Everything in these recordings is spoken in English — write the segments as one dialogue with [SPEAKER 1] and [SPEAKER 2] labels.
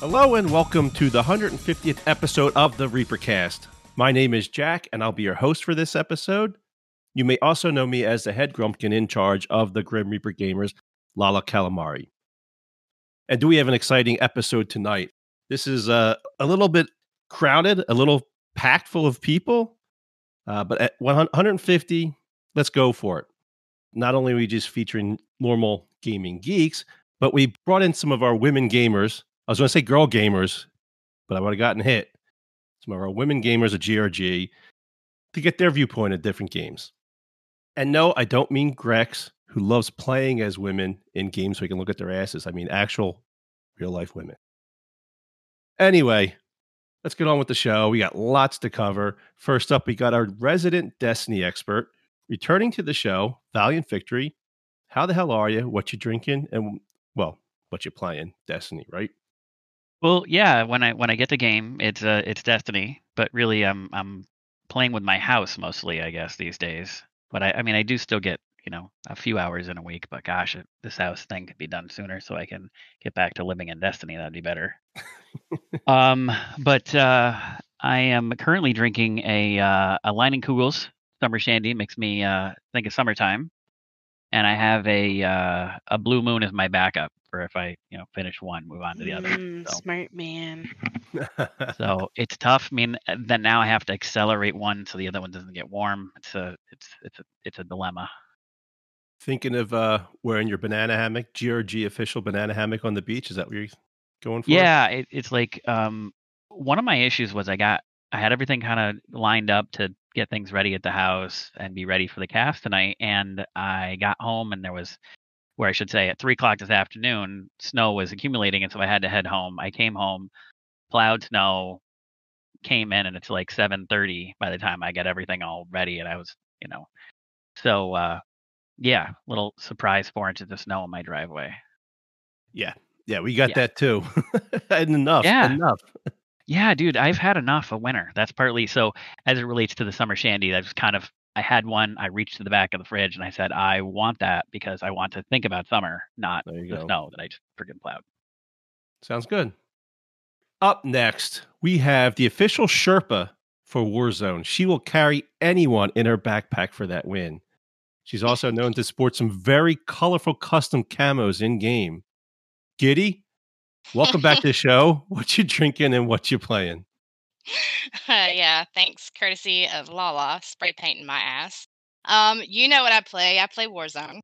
[SPEAKER 1] Hello and welcome to the 150th episode of the Reapercast. My name is Jack and I'll be your host for this episode. You may also know me as the head grumpkin in charge of the Grim Reaper Gamers, Lala Calamari. And do we have an exciting episode tonight? This is uh, a little bit crowded, a little packed full of people, uh, but at 150, let's go for it. Not only are we just featuring normal gaming geeks, but we brought in some of our women gamers I was going to say girl gamers, but I would have gotten hit. Some of our women gamers at GRG to get their viewpoint of different games. And no, I don't mean Grex, who loves playing as women in games so he can look at their asses. I mean actual real life women. Anyway, let's get on with the show. We got lots to cover. First up, we got our resident Destiny expert returning to the show, Valiant Victory. How the hell are you? What you drinking? And well, what you playing? Destiny, right?
[SPEAKER 2] Well, yeah. When I when I get the game, it's uh it's Destiny, but really I'm I'm playing with my house mostly, I guess these days. But I I mean I do still get you know a few hours in a week. But gosh, it, this house thing could be done sooner, so I can get back to living in Destiny. That'd be better. um, but uh, I am currently drinking a uh, a Leinenkugels summer shandy. Makes me uh, think of summertime. And I have a uh, a Blue Moon as my backup for if I, you know, finish one, move on to the other.
[SPEAKER 3] Mm,
[SPEAKER 2] So,
[SPEAKER 3] Smart man.
[SPEAKER 2] so it's tough. I mean, then now I have to accelerate one so the other one doesn't get warm. It's a, it's, it's a, it's a dilemma.
[SPEAKER 1] Thinking of uh, wearing your banana hammock, GRG official banana hammock on the beach. Is that what you're going for?
[SPEAKER 2] Yeah, it, it's like um, one of my issues was I got, I had everything kind of lined up to get things ready at the house and be ready for the cast tonight, and I got home and there was where I should say at three o'clock this afternoon, snow was accumulating, and so I had to head home. I came home, plowed snow, came in, and it's like seven thirty by the time I got everything all ready, and I was, you know, so uh, yeah, little surprise four inches of snow in my driveway.
[SPEAKER 1] Yeah. Yeah. We got
[SPEAKER 2] Yeah.
[SPEAKER 1] that too. and enough.
[SPEAKER 2] Yeah.
[SPEAKER 1] Enough.
[SPEAKER 2] Yeah, dude, I've had enough of winter. That's partly so as it relates to the summer shandy. That's kind of I had one. I reached to the back of the fridge and I said, I want that because I want to think about summer, not the
[SPEAKER 1] go.
[SPEAKER 2] snow that I just freaking plowed.
[SPEAKER 1] Sounds good. Up next, we have the official Sherpa for Warzone. She will carry anyone in her backpack for that win. She's also known to sport some very colorful custom camos in game. Giddy, welcome back to the show. What you drinking and what you playing?
[SPEAKER 3] Uh, yeah, thanks. Courtesy of Lala spray painting my ass. Um, you know what I play? I play Warzone.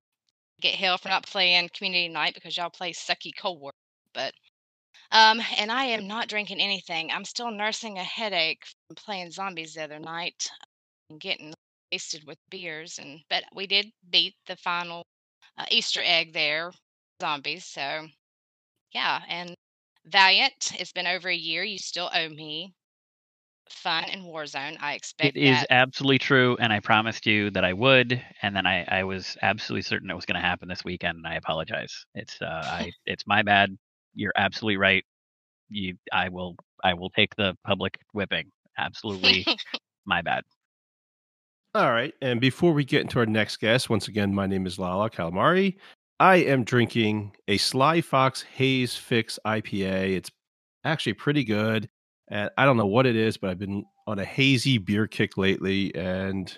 [SPEAKER 3] Get hell for not playing Community Night because y'all play sucky Cold War. But um, and I am not drinking anything. I'm still nursing a headache from playing zombies the other night and getting wasted with beers. And but we did beat the final uh, Easter egg there, zombies. So yeah, and Valiant. It's been over a year. You still owe me fun in Warzone. I expect
[SPEAKER 2] It is
[SPEAKER 3] that.
[SPEAKER 2] absolutely true, and I promised you that I would, and then I, I was absolutely certain it was going to happen this weekend, and I apologize. It's uh, I it's my bad. You're absolutely right. You, I will, I will take the public whipping. Absolutely, my bad.
[SPEAKER 1] All right. And before we get into our next guest, once again, my name is Lala Calamari. I am drinking a Sly Fox Haze Fix IPA. It's actually pretty good. And I don't know what it is, but I've been on a hazy beer kick lately and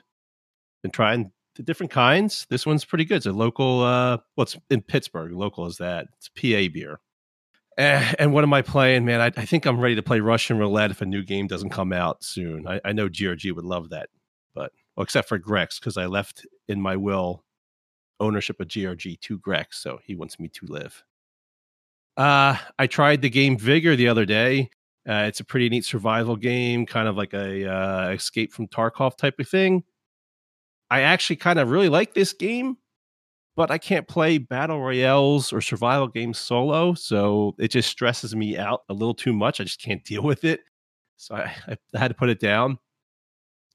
[SPEAKER 1] been trying the different kinds. This one's pretty good. It's a local, uh, well, in Pittsburgh. Local is that. It's PA beer. Eh, and what am I playing, man? I, I think I'm ready to play Russian roulette if a new game doesn't come out soon. I, I know GRG would love that, but well, except for Grex because I left in my will ownership of GRG to Grex, so he wants me to live. Uh, I tried the game Vigor the other day. Uh, it's a pretty neat survival game, kind of like a uh, escape from Tarkov type of thing. I actually kind of really like this game, but I can't play battle royales or survival games solo. So it just stresses me out a little too much. I just can't deal with it. So I, I had to put it down.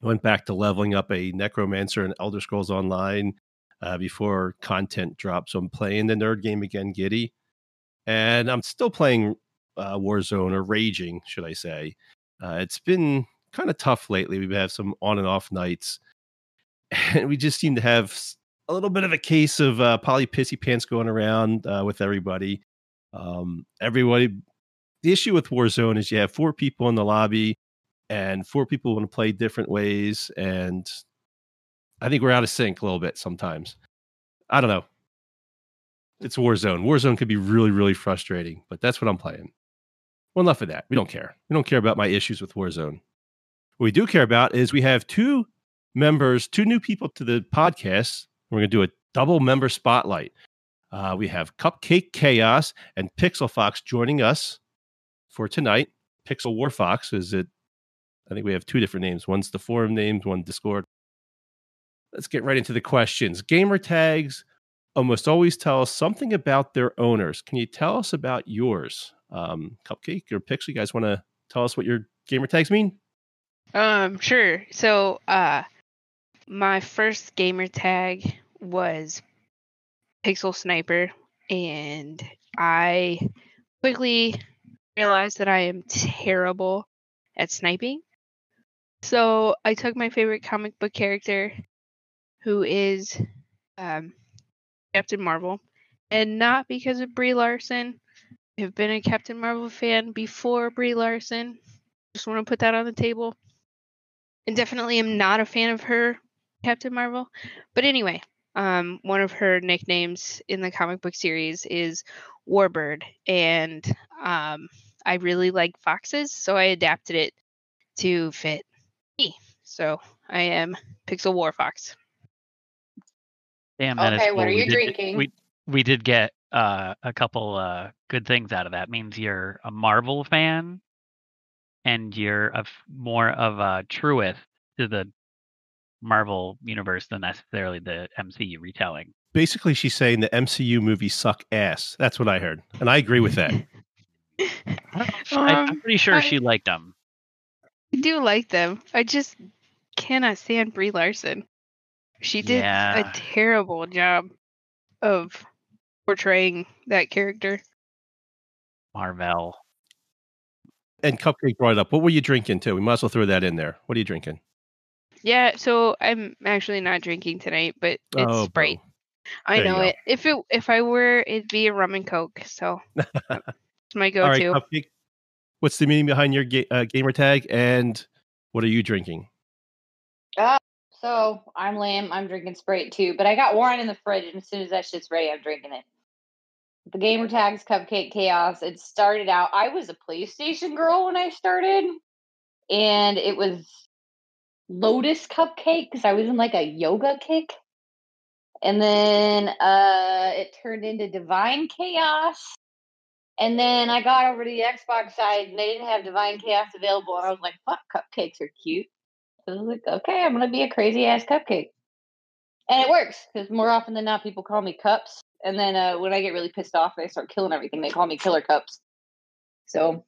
[SPEAKER 1] I went back to leveling up a Necromancer and Elder Scrolls Online uh, before content dropped. So I'm playing the nerd game again, Giddy. And I'm still playing uh, Warzone or Raging, should I say. Uh, it's been kind of tough lately. We've had some on and off nights. And we just seem to have a little bit of a case of uh, poly pissy pants going around uh, with everybody. Um, everybody, the issue with Warzone is you have four people in the lobby, and four people want to play different ways, and I think we're out of sync a little bit sometimes. I don't know. It's Warzone. Warzone could be really, really frustrating, but that's what I'm playing. Well, enough of that. We don't care. We don't care about my issues with Warzone. What we do care about is we have two members, two new people to the podcast we're going to do a double member spotlight. Uh, we have Cupcake Chaos and Pixel Fox joining us for tonight. Pixel War Fox is it? I think we have two different names. One's the forum names, one Discord. Let's get right into the questions. Gamer tags almost always tell us something about their owners. Can you tell us about yours? Um, Cupcake or Pixel, you guys want to tell us what your gamer tags mean?
[SPEAKER 4] Um, sure. So, uh, my first gamer tag was Pixel Sniper, and I quickly realized that I am terrible at sniping. So I took my favorite comic book character, who is um, Captain Marvel, and not because of Brie Larson. I've been a Captain Marvel fan before Brie Larson. Just want to put that on the table. And definitely am not a fan of her, Captain Marvel. But anyway, um, one of her nicknames in the comic book series is Warbird, and um, I really like foxes, so I adapted it to fit me. So I am Pixel War Fox.
[SPEAKER 2] Damn, that
[SPEAKER 5] okay,
[SPEAKER 2] cool.
[SPEAKER 5] what are
[SPEAKER 2] we
[SPEAKER 5] you
[SPEAKER 2] did,
[SPEAKER 5] drinking?
[SPEAKER 2] We we did get uh, a couple uh, good things out of that. Means you're a Marvel fan, and you're a f- more of a truest to the Marvel universe than necessarily the MCU retelling.
[SPEAKER 1] Basically, she's saying the MCU movies suck ass. That's what I heard, and I agree with that.
[SPEAKER 2] I, I'm
[SPEAKER 4] Um,
[SPEAKER 2] pretty sure
[SPEAKER 4] I-
[SPEAKER 2] she liked them.
[SPEAKER 4] I do like them. I just cannot stand Brie Larson. She did
[SPEAKER 2] Yeah.
[SPEAKER 4] a terrible job of portraying that character.
[SPEAKER 2] Marvel.
[SPEAKER 1] And Cupcake brought it up. What were you drinking too? We might as well throw that in there. What are you drinking?
[SPEAKER 4] Yeah, so I'm actually not drinking tonight, but it's
[SPEAKER 1] Oh,
[SPEAKER 4] Sprite.
[SPEAKER 1] boo.
[SPEAKER 4] I
[SPEAKER 1] There
[SPEAKER 4] know it. If it if I were, it'd be a rum and coke. So it's my go-to.
[SPEAKER 1] Cupcake. What's the meaning behind your ga- uh, gamer tag, and what are you drinking?
[SPEAKER 5] Uh, so I'm lame. I'm drinking Sprite too, but I got Warren in the fridge, and as soon as that shit's ready, I'm drinking it. The gamer tags Cupcake Chaos. It started out. I was a PlayStation girl when I started, and it was Lotus Cupcake because I was in like a yoga kick, and then uh, it turned into Divine Chaos. And then I got over to the Xbox side, and they didn't have Divine Chaos available, and I was like, "Fuck, cupcakes are cute." I was like, okay, I'm gonna be a crazy ass cupcake. And it works because more often than not, people call me cups. And then uh, when I get really pissed off, they start killing everything. They call me killer cups. So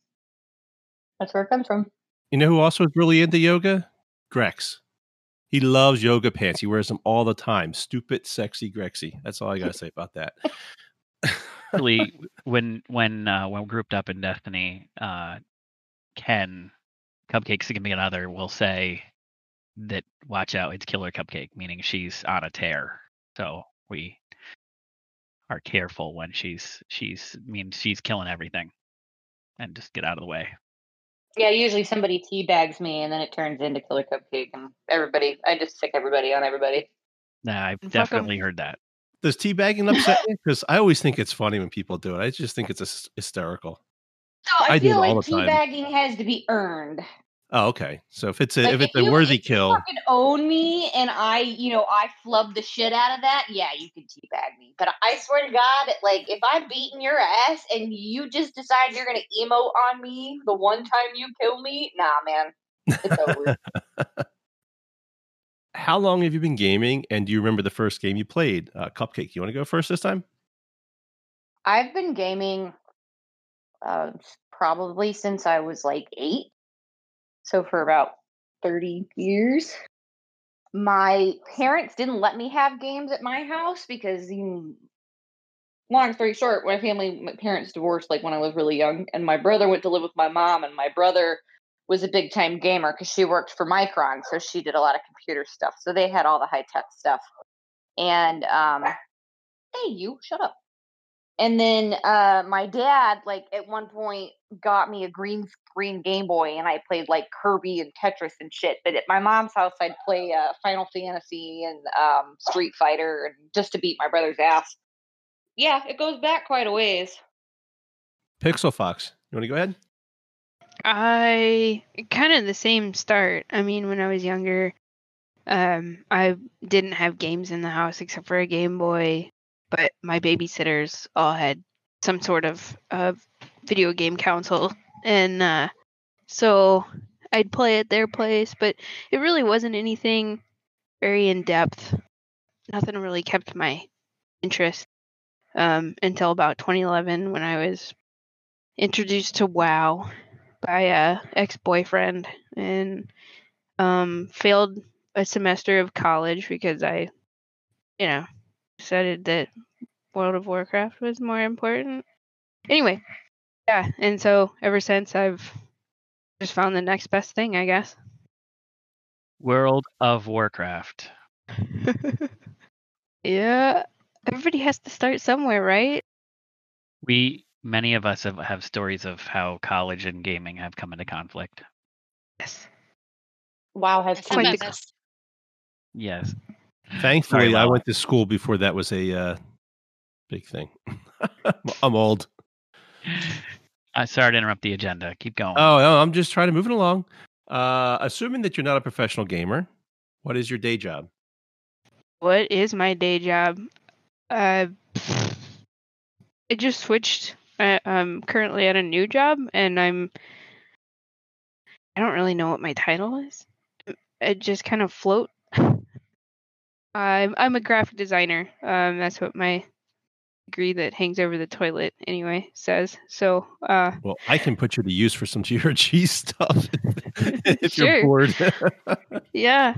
[SPEAKER 5] that's where it comes from.
[SPEAKER 1] You know who also is really into yoga? Grex. He loves yoga pants. He wears them all the time. Stupid, sexy Grexy. That's all I gotta say about that.
[SPEAKER 2] Actually, when when uh, when grouped up in Destiny, uh, Ken, Cupcake significant other, will say that watch out, it's Killer Cupcake, meaning she's on a tear. So we are careful when she's she's means she's killing everything, and just get out of the way.
[SPEAKER 5] Yeah, usually somebody teabags me, and then it turns into killer cupcake, and everybody. I just sick everybody on everybody.
[SPEAKER 2] Nah, I've
[SPEAKER 4] Fuck 'em.
[SPEAKER 2] definitely heard that.
[SPEAKER 1] Does teabagging upset you? Because I always think it's funny when people do it. I just think it's hys- hysterical.
[SPEAKER 5] So I,
[SPEAKER 1] I do
[SPEAKER 5] feel
[SPEAKER 1] it all
[SPEAKER 5] like
[SPEAKER 1] the time.
[SPEAKER 5] teabagging has to be earned.
[SPEAKER 1] Oh, okay. So if it's a
[SPEAKER 5] Like,
[SPEAKER 1] if it's
[SPEAKER 5] if
[SPEAKER 1] a
[SPEAKER 5] you-
[SPEAKER 1] worthy
[SPEAKER 5] if you
[SPEAKER 1] kill,
[SPEAKER 5] fucking own me and I, you know, I flub the shit out of that, yeah, you can teabag me. But I swear to God, like if I'm beating your ass and you just decide you're gonna emote on me the one time you kill me, nah, man, it's over.
[SPEAKER 1] how long have you been gaming, and do you remember the first game you played? Uh, Cupcake, you want to go first this time?
[SPEAKER 5] I've been gaming uh, probably since I was like eight. So for about 30 years. My parents didn't let me have games at my house because, you, long story short, my family, my parents divorced like when I was really young, and my brother went to live with my mom, and my brother was a big time gamer because she worked for Micron, so she did a lot of computer stuff. So they had all the high tech stuff. And um, hey, you shut up. And then uh, my dad, like at one point, got me a green screen Game Boy, and I played like Kirby and Tetris and shit. But at my mom's house, I'd play uh, Final Fantasy and um, Street Fighter, and just to beat my brother's ass. Yeah, it goes back quite a ways.
[SPEAKER 1] Pixel Fox, you want to go ahead?
[SPEAKER 4] I kind of the same start. I mean, when I was younger, um, I didn't have games in the house except for a Game Boy, but my babysitters all had some sort of uh, video game console, and uh, so I'd play at their place. But it really wasn't anything very in depth. Nothing really kept my interest um, until about 2011 when I was introduced to WoW by a ex-boyfriend and um, failed a semester of college because I, you know, decided that World of Warcraft was more important. Anyway, yeah, and so ever since I've just found the next best thing, I guess.
[SPEAKER 2] World of Warcraft.
[SPEAKER 4] yeah, everybody has to start somewhere, right?
[SPEAKER 2] We many of us have, have stories of how college and gaming have come into conflict.
[SPEAKER 4] Yes.
[SPEAKER 5] Wow, has
[SPEAKER 3] Some
[SPEAKER 4] quite the-
[SPEAKER 2] Yes.
[SPEAKER 1] Thankfully, I went to school before that was a uh, big thing. I'm old.
[SPEAKER 2] I sorry to interrupt the agenda. Keep going.
[SPEAKER 1] Oh no, I'm just trying to move it along. Uh, assuming that you're not a professional gamer, what is your day job?
[SPEAKER 4] What is my day job? Uh, I just switched. I, I'm currently at a new job, and I'm. I don't really know what my title is. I just kind of float. I'm I'm a graphic designer. Um, that's what my degree that hangs over the toilet anyway says. So, uh,
[SPEAKER 1] Well, I can put you to use for some GRG stuff if
[SPEAKER 4] Sure.
[SPEAKER 1] you're bored.
[SPEAKER 4] yeah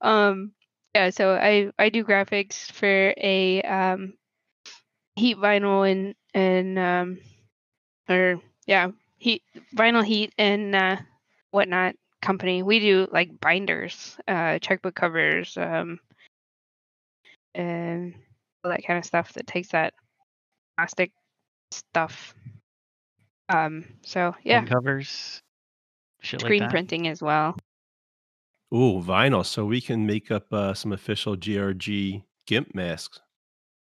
[SPEAKER 4] um yeah so i i do graphics for a um heat vinyl and and um or yeah heat vinyl heat and uh whatnot company we do like binders uh checkbook covers um and all that kind of stuff that takes that plastic stuff um so yeah
[SPEAKER 2] Phone covers. Shit
[SPEAKER 4] screen
[SPEAKER 2] like that.
[SPEAKER 4] printing as well
[SPEAKER 1] Ooh, vinyl. So we can make up uh, some official GRG GIMP masks.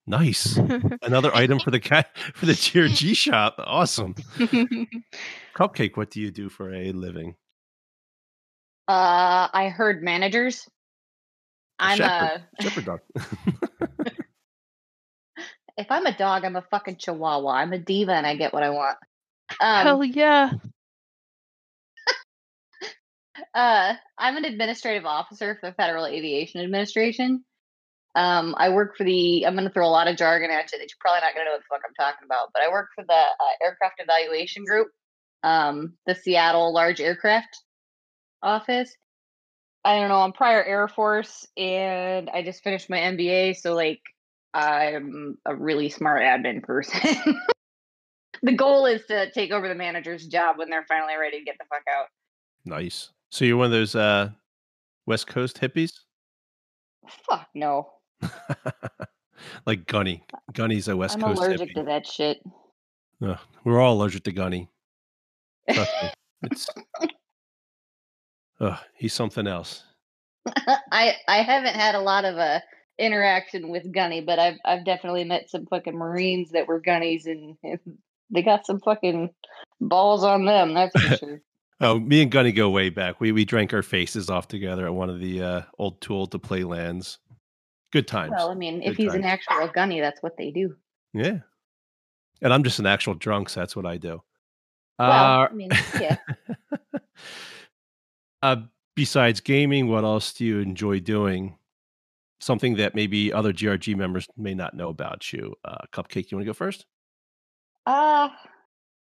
[SPEAKER 1] Nice. Another item for the cat for the GRG shop. Awesome. Cupcake, what do you do for a living?
[SPEAKER 5] Uh, I heard managers.
[SPEAKER 1] A
[SPEAKER 5] I'm
[SPEAKER 1] shepherd.
[SPEAKER 5] a.
[SPEAKER 1] Shepherd dog.
[SPEAKER 5] If I'm a dog, I'm a fucking chihuahua. I'm a diva, and I get what I want. Um,
[SPEAKER 4] hell yeah
[SPEAKER 5] uh, I'm an administrative officer for the Federal Aviation Administration. Um, I work for the. I'm going to throw a lot of jargon at you that you're probably not going to know what the fuck I'm talking about. But I work for the uh, Aircraft Evaluation Group, um, the Seattle Large Aircraft Office. I don't know. I'm prior Air Force, and I just finished my MBA. So like, I'm a really smart admin person. the goal is to take over the manager's job when they're finally ready to get the fuck out.
[SPEAKER 1] nice. So you're one of those uh, West Coast hippies?
[SPEAKER 5] Fuck no.
[SPEAKER 1] like Gunny. Gunny's a West Coast hippie.
[SPEAKER 5] I'm allergic
[SPEAKER 1] hippie.
[SPEAKER 5] to that shit.
[SPEAKER 1] We're all allergic to Gunny. Trust me. It's Ugh, he's something else.
[SPEAKER 5] I I haven't had a lot of uh, interaction with Gunny, but I've I've definitely met some fucking Marines that were Gunnies, and, and they got some fucking balls on them. That's for sure.
[SPEAKER 1] Oh, me and Gunny go way back. We we drank our faces off together at one of the uh, old tool to play lands. Good times.
[SPEAKER 5] well, I mean, if
[SPEAKER 1] Good
[SPEAKER 5] he's an actual Gunny, that's what they do.
[SPEAKER 1] yeah. And I'm just an actual drunk, so that's what I do.
[SPEAKER 5] Well,
[SPEAKER 1] Uh,
[SPEAKER 5] I mean, yeah.
[SPEAKER 1] uh, besides gaming, what else do you enjoy doing? Something that maybe other GRG members may not know about you. Uh, Cupcake, you want to go first?
[SPEAKER 5] Uh,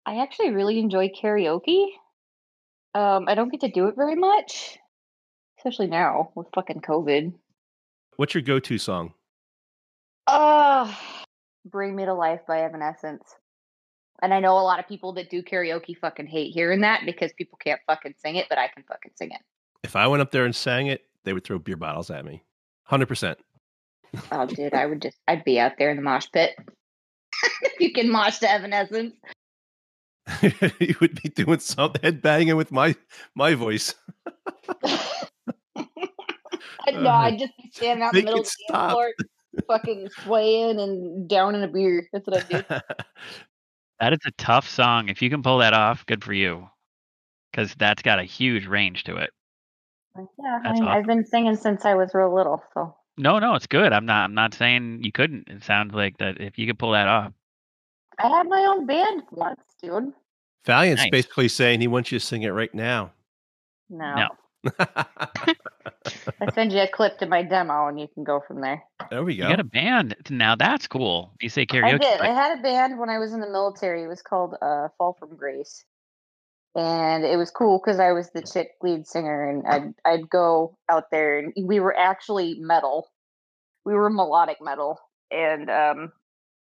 [SPEAKER 5] I actually really enjoy karaoke. Um, I don't get to do it very much, especially now with fucking COVID.
[SPEAKER 1] What's your go-to song?
[SPEAKER 5] Uh, Bring Me to Life by Evanescence. And I know a lot of people that do karaoke fucking hate hearing that because people can't fucking sing it, but I can fucking sing it.
[SPEAKER 1] If I went up there and sang it, they would throw beer bottles at me. 100%.
[SPEAKER 5] Oh, dude, I would just, I'd be out there in the mosh pit. you can mosh to Evanescence.
[SPEAKER 1] you would be doing something headbanging with my my voice.
[SPEAKER 5] No, uh, I'd just be standing out in the middle of the floor, fucking swaying and downing a beer. That's what I do.
[SPEAKER 2] That is a tough song. If you can pull that off, good for you. Because that's got a huge range to it.
[SPEAKER 5] Yeah, I
[SPEAKER 2] That's
[SPEAKER 5] mean, I've been singing since I was real little, so
[SPEAKER 2] No, no, it's good. I'm not. I'm not saying you couldn't. It sounds like that. If you could pull that off,
[SPEAKER 5] I had my own band once, dude.
[SPEAKER 1] Valiant's
[SPEAKER 2] Nice.
[SPEAKER 1] basically saying he wants you to sing it right now.
[SPEAKER 5] No,
[SPEAKER 2] No.
[SPEAKER 5] I send you a clip to my demo, and you can go from there.
[SPEAKER 1] there we go.
[SPEAKER 2] you got a band now. That's cool. You say karaoke.
[SPEAKER 5] I did.
[SPEAKER 2] but-
[SPEAKER 5] I had a band when I was in the military. It was called uh, Fall from Grace, and it was cool because I was the chick lead singer, and I'd I'd go out there, and we were actually metal. We were melodic metal, and um,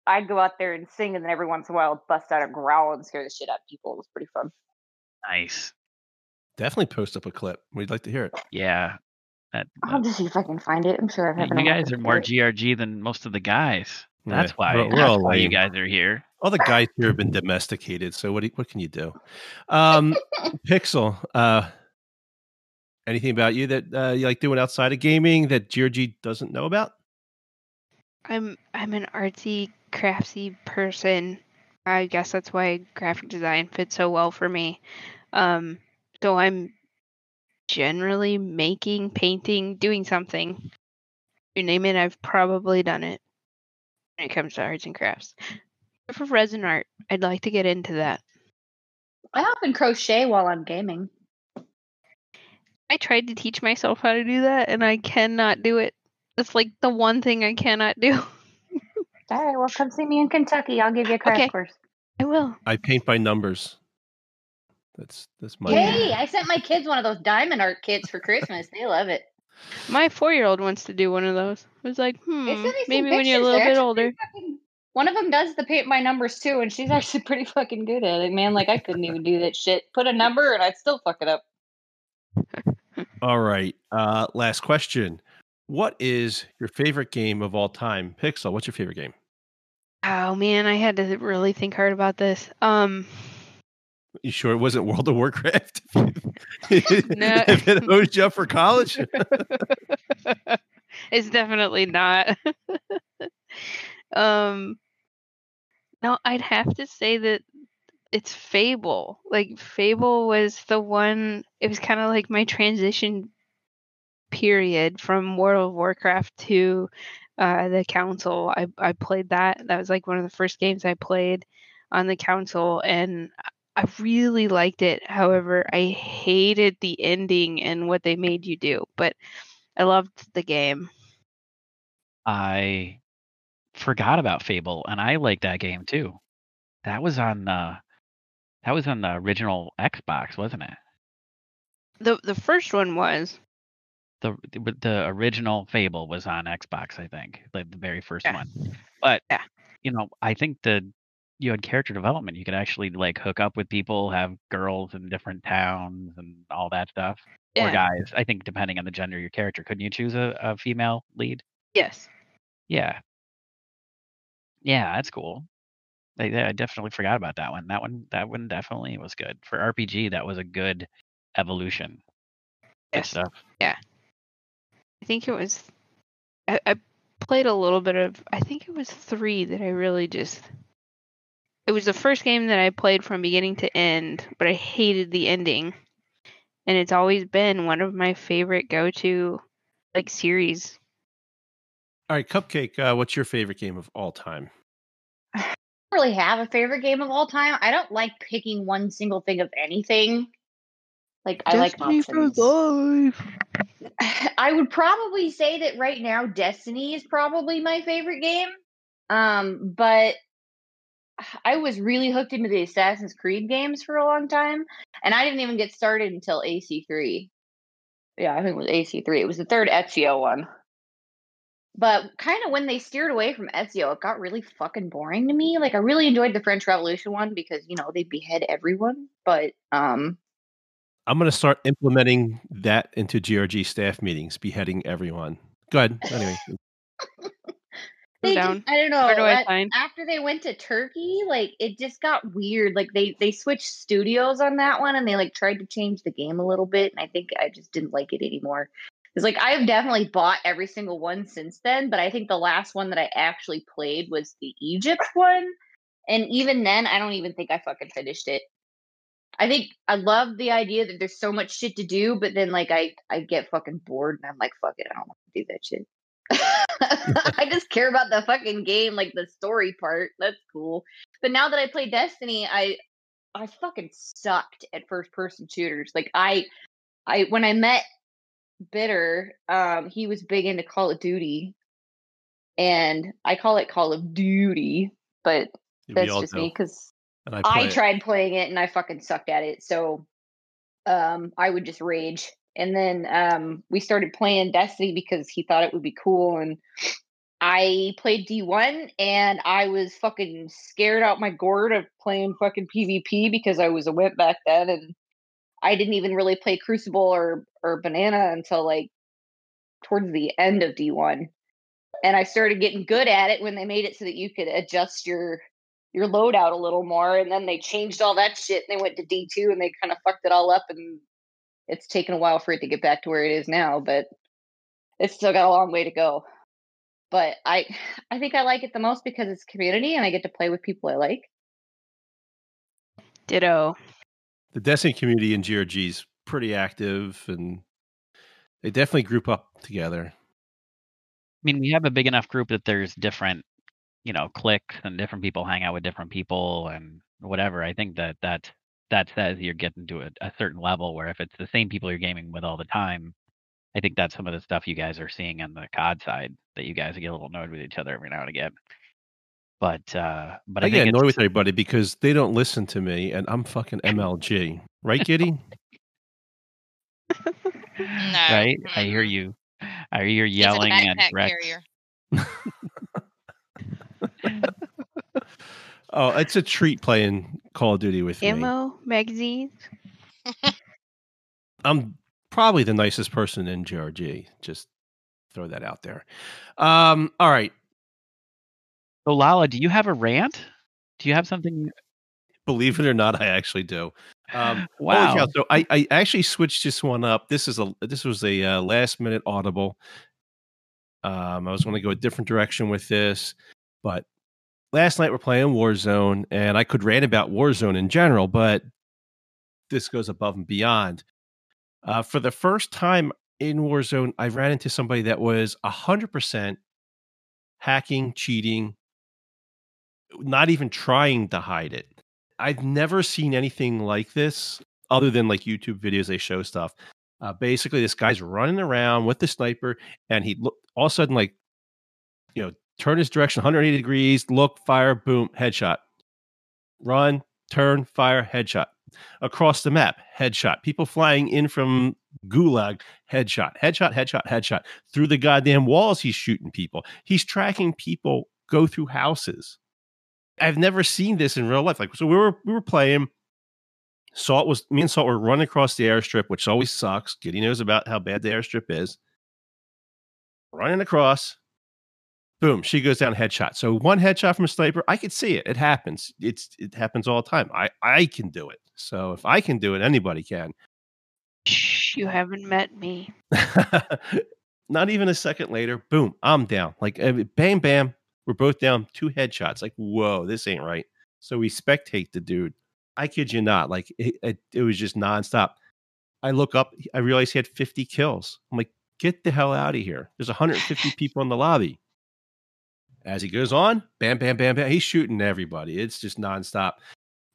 [SPEAKER 5] I'd go out there and sing, and then every once in a while, I'd bust out a growl and scare the shit out of people. It was pretty fun.
[SPEAKER 2] nice.
[SPEAKER 1] Definitely post up a clip. We'd like to hear it.
[SPEAKER 2] Yeah. That,
[SPEAKER 5] I'll
[SPEAKER 2] that-
[SPEAKER 5] just see if I can find it. I'm sure I've
[SPEAKER 2] you
[SPEAKER 5] had it.
[SPEAKER 2] guys are more GRG than most of the guys. That's
[SPEAKER 1] Yeah,
[SPEAKER 2] why.
[SPEAKER 1] we're- we're
[SPEAKER 2] that's
[SPEAKER 1] all
[SPEAKER 2] why you guys are here.
[SPEAKER 1] All the guys here have been domesticated. So what? do- What can you do? Um, Pixel. Uh, anything about you that uh, you like doing outside of gaming that GRG doesn't know about?
[SPEAKER 4] I'm I'm an artsy, craftsy person. I guess that's why graphic design fits so well for me. Um, so I'm generally making, painting, doing something. You name it, I've probably done it. When it comes to arts and crafts, But for resin art, I'd like to get into that.
[SPEAKER 5] I often crochet while I'm gaming.
[SPEAKER 4] I tried to teach myself how to do that, and I cannot do it. It's like the one thing I cannot do.
[SPEAKER 5] All right, well, come see me in Kentucky. I'll give you a crash
[SPEAKER 4] Okay.
[SPEAKER 5] course.
[SPEAKER 4] I will.
[SPEAKER 1] I paint by numbers. That's that's my.
[SPEAKER 4] Yeah.
[SPEAKER 5] Hey, I sent my kids one of those diamond art kits for Christmas. They love it.
[SPEAKER 4] My four-year-old wants to do one of those. I was like, hmm,
[SPEAKER 5] They sent
[SPEAKER 4] maybe when you're a little
[SPEAKER 5] They're
[SPEAKER 4] bit older.
[SPEAKER 5] fucking- One of them does the paint by numbers too, and she's actually pretty fucking good at it, man. Like I couldn't even do that shit. Put a number and I'd still fuck it up.
[SPEAKER 1] All right. Uh, last question. What is your favorite game of all time? Pixel. What's your favorite game?
[SPEAKER 4] Oh man, I had to really think hard about this. Um,
[SPEAKER 1] You sure it wasn't World of Warcraft?
[SPEAKER 4] No.
[SPEAKER 1] if it hosed you up for college?
[SPEAKER 4] it's definitely not. um, no, I'd have to say that it's Fable. Like Fable was the one. It was kind of like my transition period from World of Warcraft to uh, the console. I I played that. That was like one of the first games I played on the console, and I really liked it. However, I hated the ending and what they made you do, but I loved the game.
[SPEAKER 2] I forgot about Fable, and I like that game too. That was on uh, that was on the original Xbox, wasn't it?
[SPEAKER 4] the The first one was
[SPEAKER 2] The the, the original Fable was on Xbox, I think, like the very first
[SPEAKER 4] Yeah.
[SPEAKER 2] one. But
[SPEAKER 4] Yeah.
[SPEAKER 2] you know, I think the you had character development. You could actually like hook up with people, have girls in different towns, and all that stuff. Or guys. I think depending on the gender of your character, couldn't you choose a, a female lead?
[SPEAKER 4] yes.
[SPEAKER 2] Yeah. Yeah, that's cool. I, I definitely forgot about that one. That one, that one definitely was good for RPG. That was a good evolution. Good
[SPEAKER 4] Yes.
[SPEAKER 2] stuff.
[SPEAKER 4] I think it was. I, I played a little bit of. I think it was three that I really just. It was the first game that I played from beginning to end, but I hated the ending, and it's always been one of my favorite go-to like series.
[SPEAKER 1] All right, Cupcake. Uh, what's your favorite game of all time?
[SPEAKER 5] I don't really have a favorite game of all time. I don't like picking one single thing of anything. Like I like
[SPEAKER 4] Destiny for life.
[SPEAKER 5] I would probably say that right now Destiny is probably my favorite game. Um, but I was really hooked into the Assassin's Creed games for a long time, and I didn't even get started until AC3. Yeah, I think it was AC3. It was the third Ezio one. But kind of when they steered away from Ezio, it got really fucking boring to me. Like I really enjoyed the French Revolution one because you know they behead everyone, but um,
[SPEAKER 1] I'm going to start implementing that into GRG staff meetings, beheading everyone. Go ahead. Anyway,
[SPEAKER 5] they
[SPEAKER 4] down.
[SPEAKER 5] just, I don't know.
[SPEAKER 4] Where do I sign?
[SPEAKER 5] after they went to Turkey, like it just got weird. Like they they switched studios on that one, and they like tried to change the game a little bit, and I think I just didn't like it anymore. It's like I've definitely bought every single one since then, but I think the last one that I actually played was the Egypt one, and even then, I don't even think I fucking finished it. I think I love the idea that there's so much shit to do, but then like I I get fucking bored and I'm like fuck it, I don't want to do that shit. I just care about the fucking game, like the story part. That's cool. But now that I play Destiny, I I fucking sucked at first person shooters. Like I I when I met Bitter, um, he was big into Call of Duty. And I call it Call of Duty, but
[SPEAKER 1] we
[SPEAKER 5] that's just
[SPEAKER 1] do.
[SPEAKER 5] me because
[SPEAKER 1] I,
[SPEAKER 5] I
[SPEAKER 1] play
[SPEAKER 5] tried playing it and I fucking sucked at it. So um I would just rage. And then um we started playing Destiny because he thought it would be cool and I played D1 and I was fucking scared out my gourd of playing fucking PvP because I was a wimp back then and I didn't even really play Crucible or or Banana until like towards the end of D1. And I started getting good at it when they made it so that you could adjust your your loadout a little more and then they changed all that shit and they went to D2 and they kind of fucked it all up and it's taken a while for it to get back to where it is now, but it's still got a long way to go. But I I think I like it the most because it's community and I get to play with people I like.
[SPEAKER 4] Ditto.
[SPEAKER 1] the Destiny community in GRG is pretty active, and they definitely group up together.
[SPEAKER 2] I mean, we have a big enough group that there's different, you know, cliques and different people hang out with different people and whatever. I think that that that says you're getting to a, a certain level where if it's the same people you're gaming with all the time, I think that's some of the stuff you guys are seeing on the COD side that you guys get a little annoyed with each other every now and again. But uh, but I,
[SPEAKER 1] I, get annoyed with everybody because they don't listen to me, and I'm fucking MLG, right, Giddy?
[SPEAKER 3] No.
[SPEAKER 2] right. I hear you. I hear
[SPEAKER 3] He's a
[SPEAKER 2] yelling at Rex.
[SPEAKER 3] carrier.
[SPEAKER 1] oh, it's a treat playing Call of Duty with me.
[SPEAKER 4] Ammo, magazines.
[SPEAKER 1] I'm probably the nicest person in GRG. Just throw that out there. Um, all right.
[SPEAKER 2] So Lala, do you have a rant? Do you have something?
[SPEAKER 1] Believe it or not, I actually do. Um,
[SPEAKER 2] wow.
[SPEAKER 1] cow. So I, I actually switched this one up. This is a this was a uh, last minute audible. Um, I was going to go a different direction with this, but last night we're playing Warzone, and I could rant about Warzone in general, but this goes above and beyond. Uh, for the first time in Warzone, I ran into somebody that was hundred percent hacking, cheating, not even trying to hide it. I've never seen anything like this other than like YouTube videos they show stuff. Uh, basically, this guy's running around with the sniper, and he look all of a sudden like, you know, turn his direction 180 degrees, look, fire, boom, headshot. Run, turn, fire, headshot. Across the map, headshot. People flying in from Gulag, headshot, headshot, headshot, headshot. Through the goddamn walls, he's shooting people. He's tracking people go through houses. I've never seen this in real life. Like, so we were we were playing. Salt was me and Salt were running across the airstrip, which always sucks. Giddy knows about how bad the airstrip is. Running across, boom, she goes down headshot. So one headshot from a sniper, I could see it. It happens. It's it happens all the time. I I can do it. So if I can do it, anybody can.
[SPEAKER 4] Shh, you haven't met me.
[SPEAKER 1] Not even a second later, boom, I'm down. Like eh, bam, bam, we're both down. Two headshots. Like whoa, this ain't right. So we spectate the dude. I kid you not. Like it, it, it was just nonstop. I look up. I realize he had 50 kills. I'm like, get the hell out of here. There's 150 people in the lobby. As he goes on, bam, bam, bam, bam. He's shooting everybody. It's just nonstop.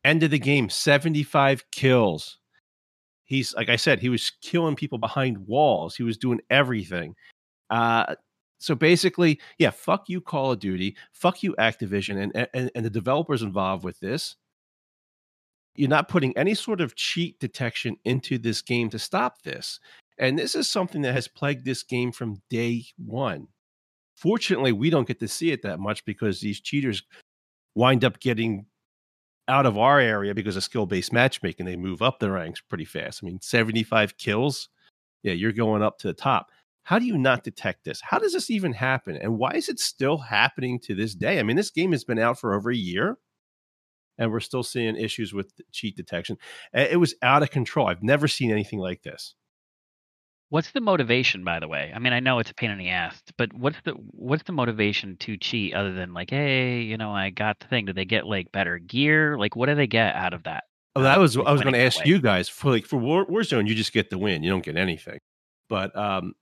[SPEAKER 1] End of the game, 75 kills. He's like I said, he was killing people behind walls. He was doing everything. Uh, so basically, yeah, fuck you, Call of Duty, fuck you, Activision, and and, and the developers involved with this. You're not putting any sort of cheat detection into this game to stop this. And this is something that has plagued this game from day one. Fortunately, we don't get to see it that much because these cheaters wind up getting out of our area because of skill based matchmaking. They move up the ranks pretty fast. I mean, 75 kills. Yeah, you're going up to the top. How do you not detect this? How does this even happen? And why is it still happening to this day? I mean, this game has been out for over a year and we're still seeing issues with cheat detection. It was out of control. I've never seen anything like this.
[SPEAKER 2] What's the motivation, by the way? I mean, I know it's a pain in the ass, but what's the what's the motivation to cheat other than like, hey, you know, I got the thing? Do they get like better gear? Like, what do they get out of that?
[SPEAKER 1] Oh, that was I was going to ask you guys for like for War, Warzone, you just get the win, you don't get anything. But um,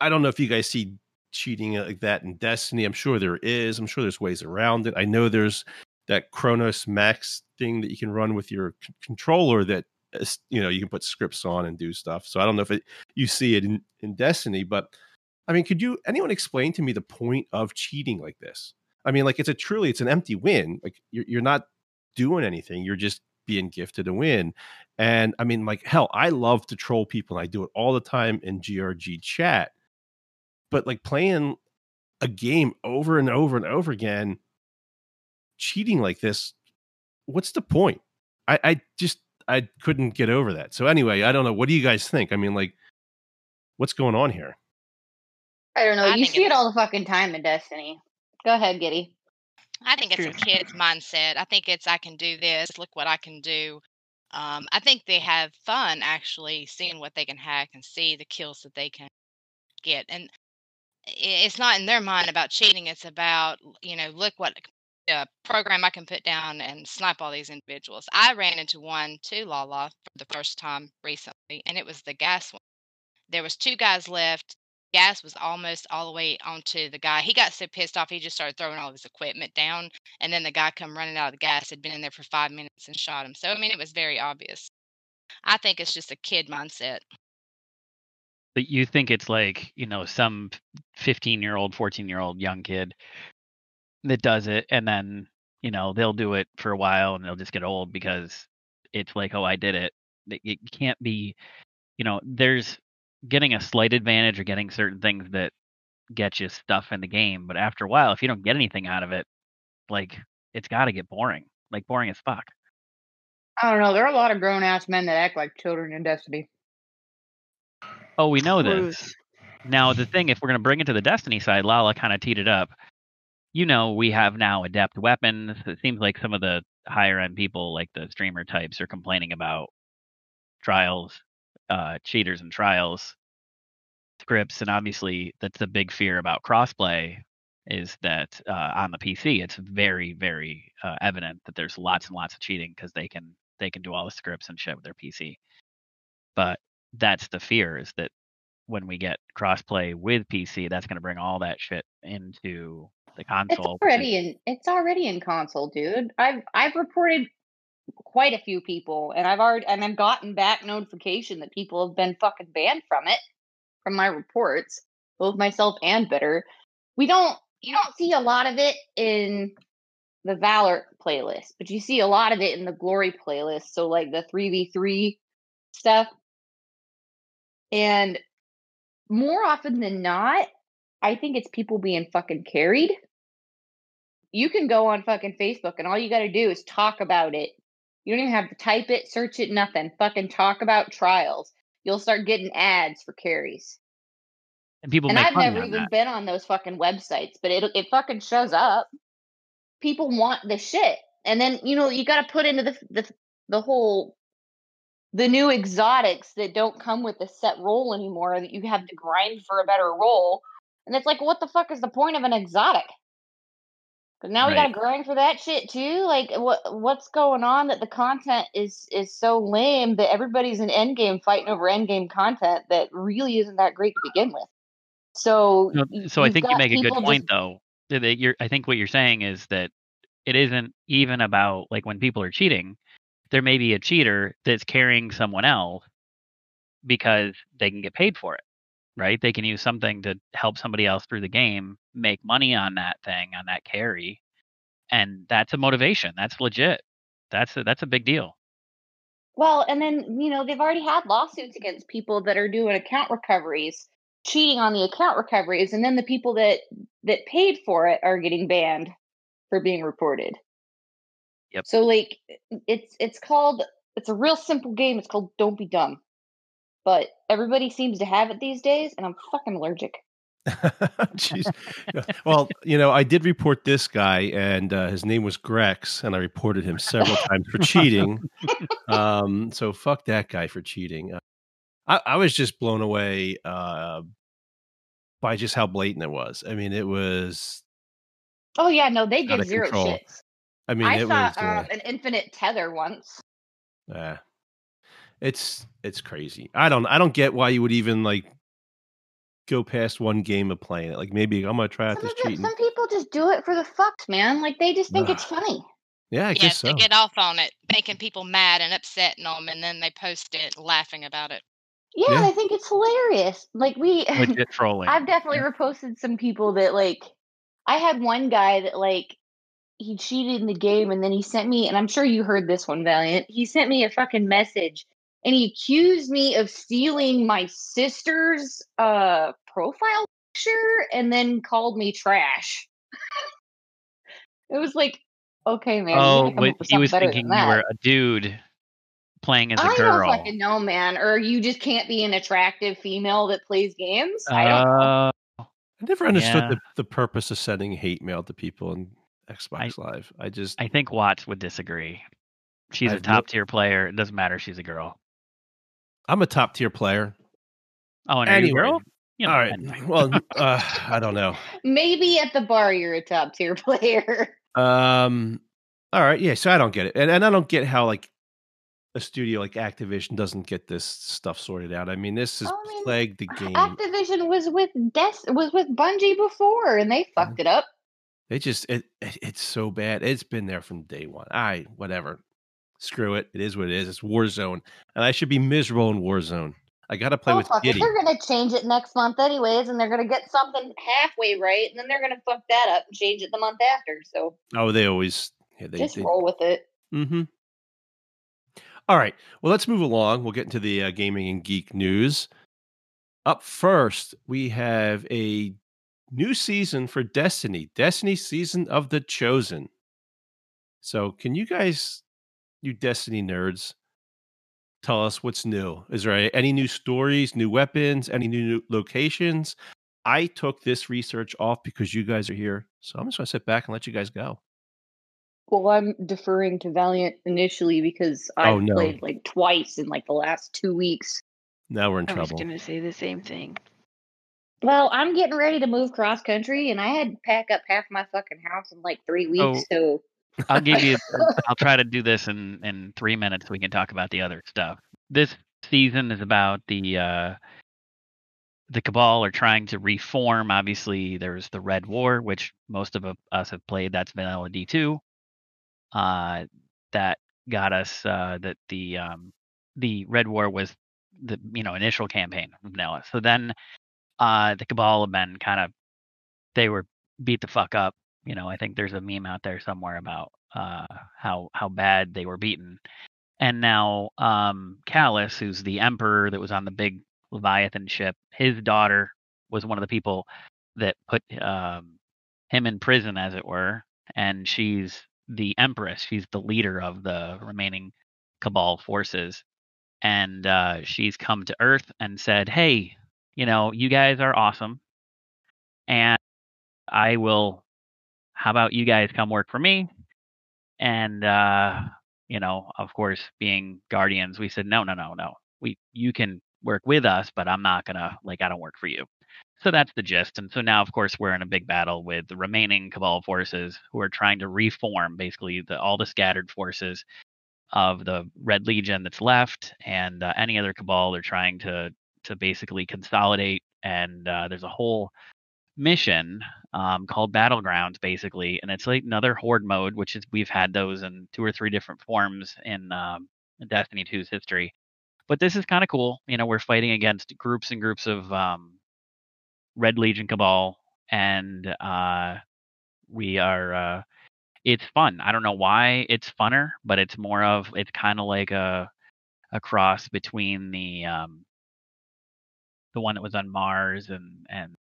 [SPEAKER 1] I don't know if you guys see cheating like that in Destiny. I'm sure there is. I'm sure there's ways around it. I know there's that Cronus Max thing that you can run with your c- controller that you know you can put scripts on and do stuff. So I don't know if it, you see it in, in Destiny, but I mean, could you anyone explain to me the point of cheating like this? I mean, like it's a truly it's an empty win. Like you're you're not doing anything. You're just being gifted a win. And I mean, like hell, I love to troll people, and I do it all the time in GRG chat. But like playing a game over and over and over again, cheating like this, what's the point? I, I just I couldn't get over that. So anyway, I don't know. What do you guys think? I mean, like, what's going on here?
[SPEAKER 5] I don't know. I you see it all the fucking time in Destiny. Go ahead, Giddy.
[SPEAKER 3] I think it's a kid's mindset. I think it's I can do this. Look what I can do. Um, I think they have fun actually seeing what they can hack and see the kills that they can get. And it's not in their mind about cheating. It's about you know look what a program I can put down and snipe all these individuals. I ran into one too, Lala, for the first time recently, and it was the gas one. There was two guys left. Gas was almost all the way onto the guy. He got so pissed off he just started throwing all his equipment down, and then the guy come running out of the gas had been in there for five minutes and shot him. So I mean, it was very obvious. I think it's just a kid mindset.
[SPEAKER 2] But you think it's like you know some 15 year old 14 year old young kid that does it and then you know they'll do it for a while and they'll just get old because it's like oh i did it. It can't be you know there's getting a slight advantage or getting certain things that get you stuff in the game but after a while if you don't get anything out of it like it's got to get boring like boring as fuck.
[SPEAKER 5] I don't know there are a lot of grown-ass men that act like children in destiny.
[SPEAKER 2] Oh we know this. Now the thing if we're going to bring it to the destiny side lala kind of teed it up you know, we have now adept weapons. It seems like some of the higher end people, like the streamer types, are complaining about trials, uh, cheaters and trials scripts, and obviously that's a big fear about crossplay. Is that uh, on the PC? It's very, very uh, evident that there's lots and lots of cheating because they can they can do all the scripts and shit with their PC. But that's the fear is that when we get crossplay with PC, that's going to bring all that shit into the console.
[SPEAKER 5] It's already in. It's already in console, dude. I've I've reported quite a few people, and I've already and I've gotten back notification that people have been fucking banned from it, from my reports, both myself and Bitter. We don't. You don't see a lot of it in the Valor playlist, but you see a lot of it in the Glory playlist. So like the three v three stuff, and more often than not, I think it's people being fucking carried. You can go on fucking Facebook and all you got to do is talk about it. You don't even have to type it, search it, nothing. Fucking talk about trials. You'll start getting ads for carries.
[SPEAKER 2] And people
[SPEAKER 5] and
[SPEAKER 2] I've
[SPEAKER 5] never even
[SPEAKER 2] that.
[SPEAKER 5] been on those fucking websites, but it it fucking shows up. People want the shit, and then you know you got to put into the the the whole the new exotics that don't come with a set roll anymore that you have to grind for a better roll and it's like, what the fuck is the point of an exotic? Because now we got to grind for that shit too. Like, what what's going on that the content is is so lame that everybody's in endgame fighting over endgame content that really isn't that great to begin with. So,
[SPEAKER 2] no, so I think you make a good point, just, though. That you're, I think what you're saying is that it isn't even about like when people are cheating. there may be a cheater that's carrying someone else because they can get paid for it, right? They can use something to help somebody else through the game, make money on that thing, on that carry, and that's a motivation. That's legit. That's a, that's a big deal.
[SPEAKER 5] Well, and then you know they've already had lawsuits against people that are doing account recoveries, cheating on the account recoveries, and then the people that that paid for it are getting banned for being reported.
[SPEAKER 2] Yep.
[SPEAKER 5] So like it's it's called it's a real simple game. It's called Don't Be Dumb. But everybody seems to have it these days, and I'm fucking allergic.
[SPEAKER 1] Jeez. well, you know, I did report this guy, and uh, his name was Grex, and I reported him several times for cheating. Um, so fuck that guy for cheating. Uh, I, I, was just blown away uh, by just how blatant it was. I mean, it was.
[SPEAKER 5] Oh yeah, no, they give zero control. shits.
[SPEAKER 1] I mean,
[SPEAKER 5] I
[SPEAKER 1] it
[SPEAKER 5] saw
[SPEAKER 1] was
[SPEAKER 5] uh, an infinite tether once.
[SPEAKER 1] Yeah, it's it's crazy. I don't I don't get why you would even like go past one game of playing it. Like maybe I'm gonna try out
[SPEAKER 5] some
[SPEAKER 1] this cheating.
[SPEAKER 5] Some people just do it for the fucks, man. Like they just think it's funny.
[SPEAKER 1] Yeah, I
[SPEAKER 3] yeah,
[SPEAKER 1] guess so.
[SPEAKER 3] to get off on it, making people mad and upsetting them, and then they post it laughing about it.
[SPEAKER 5] Yeah, yeah. I think it's hilarious. Like we
[SPEAKER 2] legit trolling.
[SPEAKER 5] I've definitely yeah. reposted some people that like I had one guy that like he cheated in the game and then he sent me and I'm sure you heard this one, Valiant. He sent me a fucking message and he accused me of stealing my sister's uh profile picture and then called me trash. it was like, okay, man.
[SPEAKER 2] Oh, but he was thinking you were a dude playing as a
[SPEAKER 5] I
[SPEAKER 2] girl.
[SPEAKER 5] I don't fucking know, man. Or you just can't be an attractive female that plays games.
[SPEAKER 2] Uh,
[SPEAKER 5] I don't know.
[SPEAKER 1] I never understood
[SPEAKER 2] yeah.
[SPEAKER 1] the, the purpose of sending hate mail to people in Xbox
[SPEAKER 2] I,
[SPEAKER 1] Live. I just
[SPEAKER 2] I think Watts would disagree. She's
[SPEAKER 1] I've
[SPEAKER 2] a top tier player. It doesn't matter. She's a girl.
[SPEAKER 1] I'm a top tier player.
[SPEAKER 2] Oh, and
[SPEAKER 1] anyway.
[SPEAKER 2] are you a girl? You know,
[SPEAKER 1] All right.
[SPEAKER 2] anyway.
[SPEAKER 1] Well, uh, I don't know.
[SPEAKER 5] Maybe at the bar you're a top tier player.
[SPEAKER 1] Um. All right. Yeah. So I don't get it, and and I don't get how like a studio like Activision doesn't get this stuff sorted out. I mean, this has
[SPEAKER 5] I mean,
[SPEAKER 1] plagued the game.
[SPEAKER 5] Activision was with Des- was with Bungie before, and they fucked it up.
[SPEAKER 1] They just it, it it's so bad. It's been there from day one. I whatever. Screw it. It is what it is. It's Warzone, and I should be miserable in Warzone. I got to play
[SPEAKER 5] oh,
[SPEAKER 1] with
[SPEAKER 5] fuck.
[SPEAKER 1] Giddy.
[SPEAKER 5] They're gonna change it next month anyways, and they're gonna get something halfway right, and then they're gonna fuck that up and change it the month after. So
[SPEAKER 1] Oh, they always yeah, they,
[SPEAKER 5] just
[SPEAKER 1] they
[SPEAKER 5] roll with it.
[SPEAKER 1] Mm-hmm. All right. Well, let's move along. We'll get into the uh, gaming and geek news. Up first, we have a new season for Destiny. Destiny season of the Chosen. So, can you guys, you Destiny nerds, tell us what's new? Is there any new stories, new weapons, any new locations? I took this research off because you guys are here. So I'm just going to sit back and let you guys go.
[SPEAKER 5] Well, I'm deferring to Valiant initially because oh, I've
[SPEAKER 1] Oh, no.
[SPEAKER 5] played like twice in like the last two weeks.
[SPEAKER 1] Now we're in
[SPEAKER 4] I was
[SPEAKER 1] trouble.
[SPEAKER 4] gonna say the same thing.
[SPEAKER 5] Well, I'm getting ready to move cross country, and I had to pack up half my fucking house in like three weeks. Oh. So
[SPEAKER 2] I'll give you. I'll try to do this in in three minutes. We can talk about the other stuff. This season is about the uh, the Cabal are trying to reform. Obviously, there's the Red War, which most of us have played. That's Vanilla D two. Uh, that got us uh, that the um, the Red War was the you know initial campaign of Vanilla. So then uh, the Cabal have been kind of they were beat the fuck up. You know, I think there's a meme out there somewhere about uh, how how bad they were beaten. And now um, Calus, who's the emperor that was on the big Leviathan ship, his daughter was one of the people that put um, him in prison, as it were, and she's the empress. She's the leader of the remaining Cabal forces, and uh, she's come to Earth and said, "Hey, you know, you guys are awesome, and I will. How about you guys come work for me?" And uh, you know, of course, being guardians, we said, "No, no, no, no. We you can work with us, but I'm not gonna like I don't work for you." So that's the gist. And so now, of course, we're in a big battle with the remaining Cabal forces who are trying to reform basically the, all the scattered forces of the Red Legion that's left, and uh, any other Cabal. They're trying to to basically consolidate. And uh, there's a whole mission um, called Battlegrounds, basically, and it's like another horde mode, which is we've had those in two or three different forms in, um, Destiny 2's history. But this is kind of cool. You know, we're fighting against groups and groups of um, Red Legion Cabal, and uh, we are. Uh, it's fun. I don't know why it's funner, but it's more of it's kind of like a a cross between the um, the one that was on Mars and and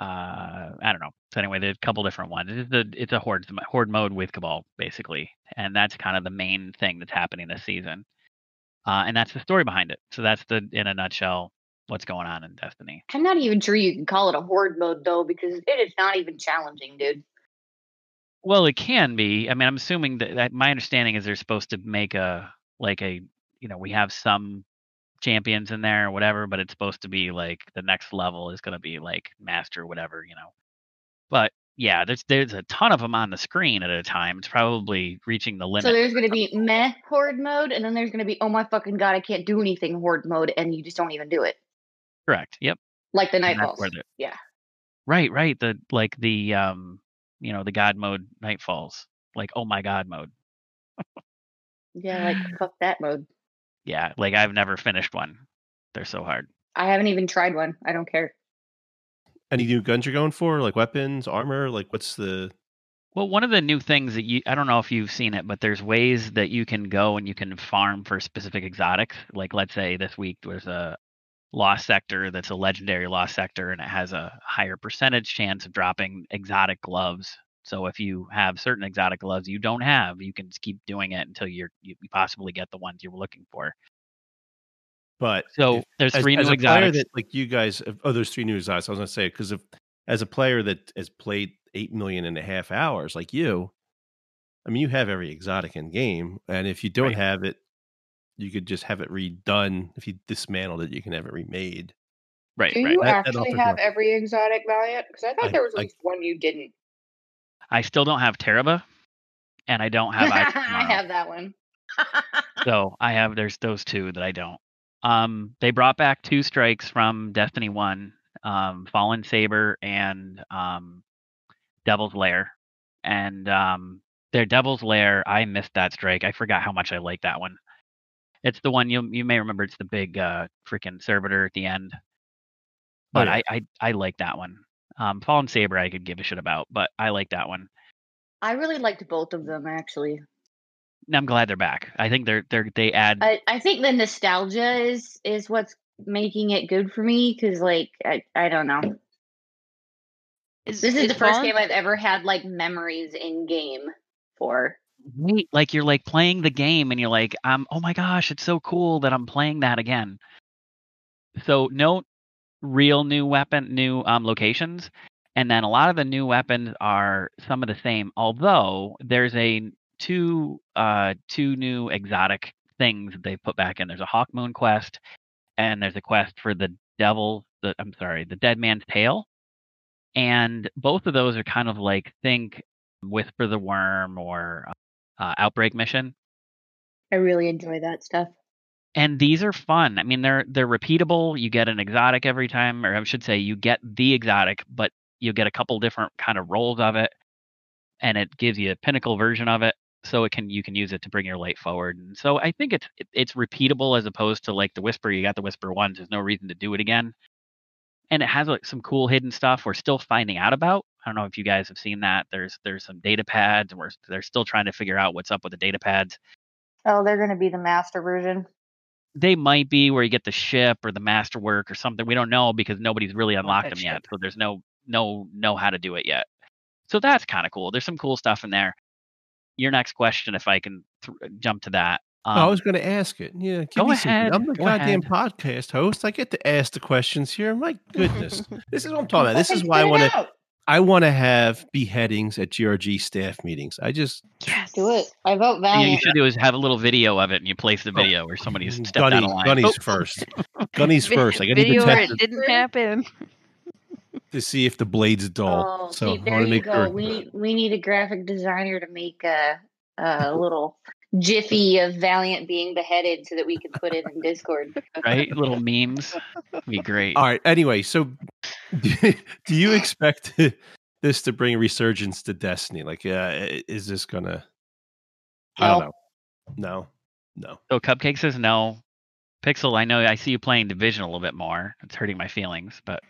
[SPEAKER 2] uh, I don't know. So anyway, there's a couple different ones. It's a it's a horde horde mode with Cabal basically, and that's kind of the main thing that's happening this season. Uh, and that's the story behind it. So that's the in a nutshell what's going on in Destiny.
[SPEAKER 5] I'm not even sure you can call it a horde mode though, because it is not even challenging, dude.
[SPEAKER 2] Well, it can be. I mean, I'm assuming that, that my understanding is they're supposed to make a like a you know we have some champions in there or whatever, but it's supposed to be like the next level is going to be like master or whatever, you know. But yeah, there's there's a ton of them on the screen at a time. It's probably reaching the limit.
[SPEAKER 5] So there's going to be meh horde mode, and then there's going to be oh my fucking god, I can't do anything horde mode, and you just don't even do it.
[SPEAKER 2] Correct. Yep.
[SPEAKER 5] Like the nightfalls. Yeah.
[SPEAKER 2] Right, right. The like the um you know the god mode nightfalls like oh my god mode.
[SPEAKER 5] Yeah, like fuck that mode.
[SPEAKER 2] Yeah, like I've never finished one. They're so hard.
[SPEAKER 5] I haven't even tried one. I don't care.
[SPEAKER 1] Any new guns you're going for, like weapons, armor? Like, what's the?
[SPEAKER 2] Well, one of the new things that you I don't know if you've seen it, but there's ways that you can go and you can farm for specific exotics. Like let's say this week there's a lost sector that's a legendary lost sector and it has a higher percentage chance of dropping exotic gloves. So if you have certain exotic gloves you don't have, you can just keep doing it until you're you possibly get the ones you were looking for.
[SPEAKER 1] But
[SPEAKER 2] So
[SPEAKER 1] if-
[SPEAKER 2] there's
[SPEAKER 1] as,
[SPEAKER 2] three
[SPEAKER 1] as
[SPEAKER 2] new
[SPEAKER 1] a player
[SPEAKER 2] exotics.
[SPEAKER 1] that like you guys. Oh, there's three new exotics. I was gonna say because if as a player that has played eight million and a half hours, like you, I mean, you have every exotic in game, and if you don't
[SPEAKER 2] Right.
[SPEAKER 1] have it, you could just have it redone. If you dismantled it, you can have it remade.
[SPEAKER 2] right,
[SPEAKER 6] Do
[SPEAKER 2] right.
[SPEAKER 6] you
[SPEAKER 1] That- that
[SPEAKER 6] actually
[SPEAKER 1] offers
[SPEAKER 6] have
[SPEAKER 1] more.
[SPEAKER 6] every exotic Valiant? Because I thought
[SPEAKER 1] I-
[SPEAKER 6] there was
[SPEAKER 1] I-
[SPEAKER 6] at least one you didn't.
[SPEAKER 2] I still don't have Tarrabah and I don't have Ice
[SPEAKER 5] I have that one.
[SPEAKER 2] So I have there's those two that I don't. Um, they brought back two strikes from Destiny One, um, Fallen Saber and um, Devil's Lair, and um, their Devil's Lair. I missed that strike. I forgot how much I liked that one. It's the one you you may remember. It's the big uh, freaking servitor at the end. But
[SPEAKER 1] yeah.
[SPEAKER 2] I, I I like that one. Um, Fallen Saber I could give a shit about, but I like that one.
[SPEAKER 5] I really liked both of them actually.
[SPEAKER 2] I'm glad they're back. I think they're they're they add
[SPEAKER 5] I, I think the nostalgia is is what's making it good for me because like I, I don't know.
[SPEAKER 4] Is,
[SPEAKER 5] This is the first
[SPEAKER 4] Fallen-
[SPEAKER 5] game I've ever had like memories in game for.
[SPEAKER 2] Right, like you're like playing the game and you're like, um, oh my gosh, it's so cool that I'm playing that again. So no real new weapon, new um, locations, and then a lot of the new weapons are some of the same. Although there's a two uh two new exotic things that they put back in. There's a Hawkmoon quest, and there's a quest for the devil. The I'm sorry, the Dead Man's Tale, and both of those are kind of like think Whisper the Worm or uh, Outbreak Mission.
[SPEAKER 5] I really enjoy that stuff.
[SPEAKER 2] And these are fun. I mean, they're they're repeatable. You get an exotic every time, or I should say, you get the exotic, but you get a couple different kind of rolls of it, and it gives you a pinnacle version of it. So it can you can use it to bring your light forward. And so I think it's it's repeatable as opposed to like the whisper. You got the whisper once. There's no reason to do it again. And it has like some cool hidden stuff we're still finding out about. I don't know if you guys have seen that. There's there's some data pads, and we're they're still trying to figure out what's up with the data pads
[SPEAKER 5] Oh, they're gonna be the master version.
[SPEAKER 2] They might be where you get the ship or the masterwork or something. We don't know because nobody's really unlocked them yet. So there's no no know how to do it yet. So that's kind of cool. There's some cool stuff in there. Your next question, if I can th- jump to that. Um,
[SPEAKER 1] I was going to ask it. Yeah,
[SPEAKER 2] go
[SPEAKER 1] me some-
[SPEAKER 2] ahead,
[SPEAKER 1] I'm the
[SPEAKER 2] go
[SPEAKER 1] goddamn
[SPEAKER 2] ahead.
[SPEAKER 1] podcast host. I get to ask the questions here. My goodness, this is what I'm talking about. This is why I want to.
[SPEAKER 5] Out.
[SPEAKER 1] I want to have beheadings at GRG staff meetings. I just
[SPEAKER 4] Yes.
[SPEAKER 5] do it. I vote
[SPEAKER 2] yeah, you should do is have a little video of it and you place the oh. video where somebody's mm, stepped
[SPEAKER 1] Gunny,
[SPEAKER 2] out of line.
[SPEAKER 1] Gunny's
[SPEAKER 2] Oh,
[SPEAKER 1] first. Gunny's first. I need to
[SPEAKER 4] video where it
[SPEAKER 1] it
[SPEAKER 4] didn't happen.
[SPEAKER 1] to see if the blade's dull.
[SPEAKER 5] Oh,
[SPEAKER 1] so
[SPEAKER 5] see,
[SPEAKER 1] I
[SPEAKER 5] there
[SPEAKER 1] want
[SPEAKER 5] you
[SPEAKER 1] make
[SPEAKER 5] go.
[SPEAKER 1] sure.
[SPEAKER 5] We we need a graphic designer to make a a little jiffy of Valiant being beheaded so that we can put it in Discord.
[SPEAKER 2] right? Little memes. Be great.
[SPEAKER 1] All right. Anyway, so do you expect this to bring resurgence to Destiny? Like, uh, is this gonna? I don't know. No, no.
[SPEAKER 2] So Cupcake says no. Pixel, I know I see you playing Division a little bit more. It's hurting my feelings, but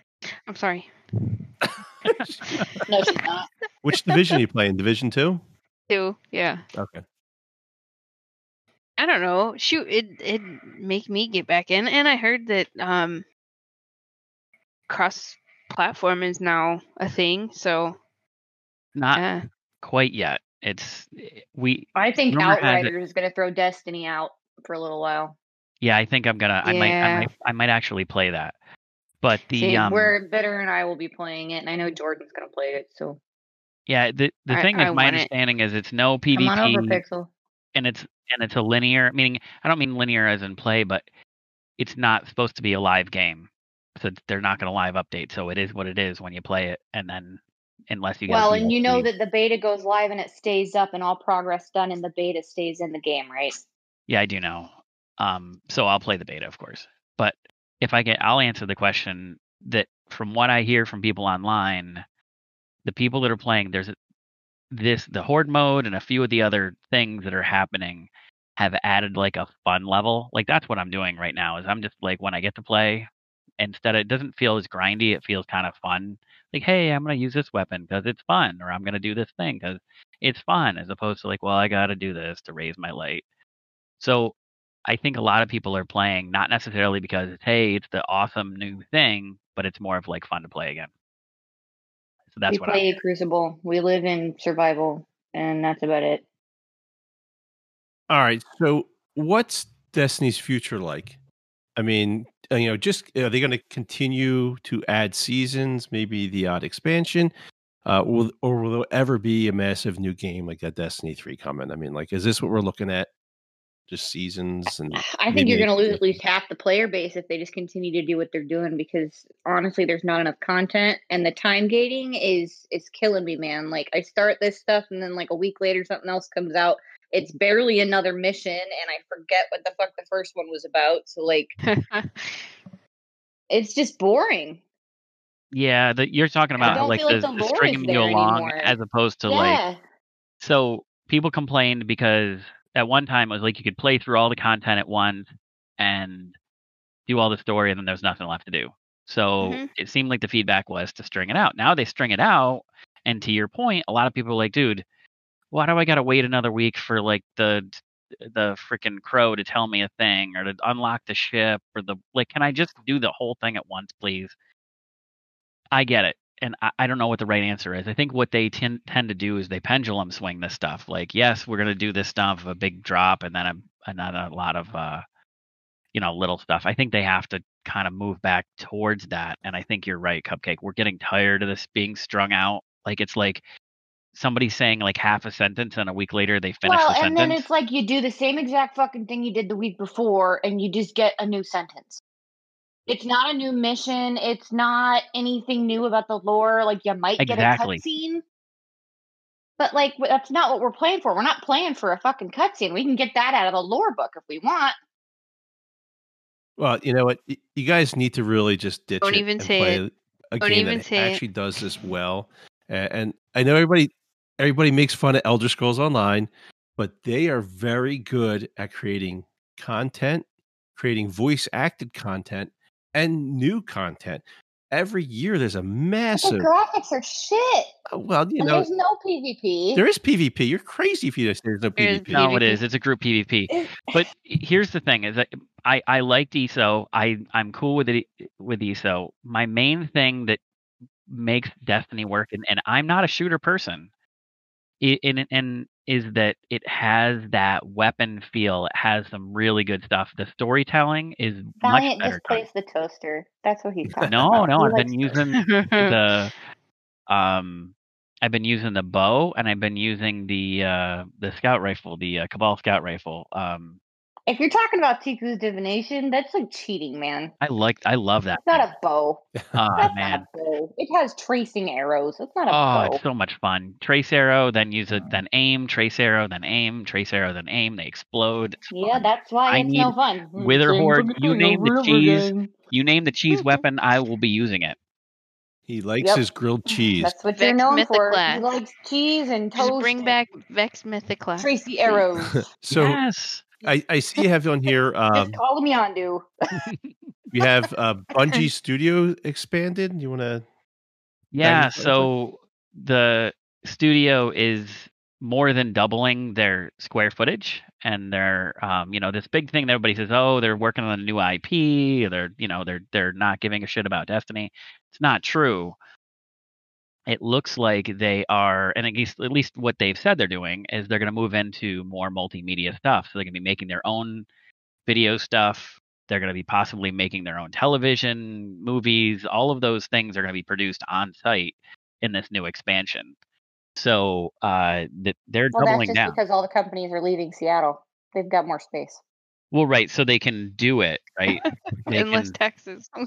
[SPEAKER 4] I'm sorry.
[SPEAKER 5] No, she's not.
[SPEAKER 1] Which division are you playing? Division two.
[SPEAKER 4] Two. Yeah.
[SPEAKER 1] Okay.
[SPEAKER 4] I don't know. Shoot, it it make me get back in, and I heard that um cross platform is now a thing. So
[SPEAKER 2] not
[SPEAKER 4] uh,
[SPEAKER 2] quite yet. It's we.
[SPEAKER 5] I think
[SPEAKER 2] Rumor has
[SPEAKER 5] Outriders is going to throw Destiny out for a little while.
[SPEAKER 2] Yeah, I think I'm gonna. I might. I might. I might actually play that. But the
[SPEAKER 5] See,
[SPEAKER 2] um.
[SPEAKER 5] where Bitter and I will be playing it, and I know Jordan's going to play it. So
[SPEAKER 2] Yeah, the the
[SPEAKER 4] I-
[SPEAKER 2] thing
[SPEAKER 4] I
[SPEAKER 2] is, my understanding is it's no
[SPEAKER 5] come on over,
[SPEAKER 2] PvP,
[SPEAKER 5] Pixel.
[SPEAKER 2] and it's and it's a linear. Meaning, I don't mean linear as in play, but it's not supposed to be a live game. So they're not going to live update. So it is what it is when you play it, and then unless you get
[SPEAKER 5] Well, and you know that the beta goes live and it stays up, and all progress done in the beta stays in the game, right?
[SPEAKER 2] Yeah, I do know. Um, so I'll play the beta, of course. But if I get, I'll answer the question that from what I hear from people online, the people that are playing, there's a, this the horde mode and a few of the other things that are happening have added like a fun level. Like that's what I'm doing right now. Is I'm just like when I get to play, instead it doesn't feel as grindy. It feels kind of fun. Like hey, I'm gonna use this weapon because it's fun, or I'm gonna do this thing because it's fun, as opposed to like well I got to do this to raise my light. So I think a lot of people are playing not necessarily because it's hey, it's the awesome new thing, but it's more of like fun to play again. So that's
[SPEAKER 5] we
[SPEAKER 2] what
[SPEAKER 5] play
[SPEAKER 2] I
[SPEAKER 5] Crucible. We live in survival, and that's about it.
[SPEAKER 1] All right. So, what's Destiny's future like? I mean, uh, you know, just are they going to continue to add seasons, maybe the odd expansion, uh, will, or will there ever be a massive new game like that Destiny three coming? I mean, like, is this what we're looking at? Just seasons and
[SPEAKER 5] I think you're going to lose at least half the player base if they just continue to do what they're doing because honestly, there's not enough content, and the time gating is is killing me, man. Like I start this stuff, and then like a week later, something else comes out. It's barely another mission, and I forget what the fuck the first one was about. So like, it's just boring.
[SPEAKER 2] Yeah, the, you're talking about
[SPEAKER 5] don't
[SPEAKER 2] like the,
[SPEAKER 5] like the
[SPEAKER 2] the stringing you along
[SPEAKER 5] anymore.
[SPEAKER 2] as opposed to like so people complained because at one time it was like you could play through all the content at once and do all the story and then there's nothing left to do. So
[SPEAKER 4] Mhm.
[SPEAKER 2] it seemed like the feedback was to string it out. Now they string it out and to your point, a lot of people are like, dude, why do I gotta wait another week for like the the freaking crow to tell me a thing or to unlock the ship or the like can I just do the whole thing at once, please? I get it. And I, I don't know what the right answer is. I think what they tend tend to do is they pendulum swing this stuff. Like, yes, we're gonna do this stuff, a big drop, and then a and then a lot of uh, you know, little stuff. I think they have to kind of move back towards that. And I think you're right, Cupcake. We're getting tired of this being strung out. Like it's like somebody saying like half a sentence, and a week later they finish
[SPEAKER 5] well,
[SPEAKER 2] the
[SPEAKER 5] and
[SPEAKER 2] sentence.
[SPEAKER 5] then it's like you do the same exact fucking thing you did the week before, and you just get a new sentence. It's not a new mission. It's not anything new about the lore. Like you might
[SPEAKER 2] Exactly.
[SPEAKER 5] get a cutscene, but like that's not what we're playing for. We're not playing for a fucking cutscene. We can get that out of the lore book if we want.
[SPEAKER 1] Well, you know what? You guys need to really just ditch
[SPEAKER 4] Don't
[SPEAKER 1] it
[SPEAKER 4] even
[SPEAKER 1] and
[SPEAKER 4] say
[SPEAKER 1] play
[SPEAKER 4] it.
[SPEAKER 1] a
[SPEAKER 4] Don't
[SPEAKER 1] game
[SPEAKER 4] even
[SPEAKER 1] that
[SPEAKER 4] say it.
[SPEAKER 1] actually does this well. And I know everybody everybody makes fun of Elder Scrolls Online, but they are very good at creating content, creating voice acted content, and new content. Every year, there's a massive
[SPEAKER 5] The
[SPEAKER 1] massive.
[SPEAKER 5] graphics are shit, oh,
[SPEAKER 1] Well, you
[SPEAKER 5] and
[SPEAKER 1] know,
[SPEAKER 5] there's no PvP.
[SPEAKER 1] there is PvP. You're crazy if you there's no
[SPEAKER 4] There is
[SPEAKER 1] PvP.
[SPEAKER 2] no, it
[SPEAKER 4] PvP.
[SPEAKER 2] is. It's a group PvP. But here's the thing: is that I I liked ESO. I I'm cool with it with ESO. My main thing that makes Destiny work, and, and I'm not a shooter person, i- and and is that it has that weapon feel. It has some really good stuff. The storytelling is much
[SPEAKER 5] Valiant
[SPEAKER 2] better.
[SPEAKER 5] just plays the toaster. That's what he's talking
[SPEAKER 2] No,
[SPEAKER 5] about.
[SPEAKER 2] no,
[SPEAKER 5] He
[SPEAKER 2] I've been using the um I've been using the bow and I've been using the uh the scout rifle, the uh, Cabal scout rifle. Um
[SPEAKER 5] If you're talking about Ticuu's Divination, that's like cheating, man.
[SPEAKER 2] I like I love that.
[SPEAKER 5] It's not a bow.
[SPEAKER 2] Oh
[SPEAKER 5] That's
[SPEAKER 2] man.
[SPEAKER 5] not a bow. It has tracing arrows. It's not a
[SPEAKER 2] Oh,
[SPEAKER 5] bow.
[SPEAKER 2] it's so much fun. Trace arrow, then use it, then aim, trace arrow, then aim, trace arrow, then aim. They explode. It's
[SPEAKER 5] yeah,
[SPEAKER 2] fun.
[SPEAKER 5] that's why
[SPEAKER 2] I
[SPEAKER 5] it's no fun. Hmm.
[SPEAKER 2] Wither
[SPEAKER 5] Same
[SPEAKER 2] Horde, you name the
[SPEAKER 5] over and over
[SPEAKER 2] cheese.
[SPEAKER 5] again.
[SPEAKER 2] You name the cheese weapon, I will be using it.
[SPEAKER 1] He likes
[SPEAKER 5] Yep.
[SPEAKER 1] his grilled cheese.
[SPEAKER 5] That's what
[SPEAKER 4] Vex
[SPEAKER 5] you're known for.
[SPEAKER 4] Mythoclast.
[SPEAKER 5] He likes cheese and
[SPEAKER 4] Just
[SPEAKER 5] toast.
[SPEAKER 4] bring back Vex Mythic Mythoclast.
[SPEAKER 5] Tracy Arrows.
[SPEAKER 1] So
[SPEAKER 2] yes.
[SPEAKER 1] I, I see you have on here. Um,
[SPEAKER 5] Just call him Yondu.
[SPEAKER 1] you have uh, Bungie Studio expanded. You want to?
[SPEAKER 2] Yeah, so the studio is more than doubling their square footage and they're um, you know this big thing that everybody says oh they're working on a new IP they're you know they're they're not giving a shit about Destiny. It's not true. It looks like they are and at least at least what they've said they're doing is they're going to move into more multimedia stuff. So they're going to be making their own video stuff. They're going to be possibly making their own television, movies. All of those things are going to be produced on site in this new expansion. So uh, they're
[SPEAKER 5] Well, that's
[SPEAKER 2] doubling
[SPEAKER 5] just
[SPEAKER 2] down.
[SPEAKER 5] because all the companies are leaving Seattle. They've got more space.
[SPEAKER 2] Well, right, so they can do it, right? They
[SPEAKER 4] Unless
[SPEAKER 2] can-
[SPEAKER 4] Texas.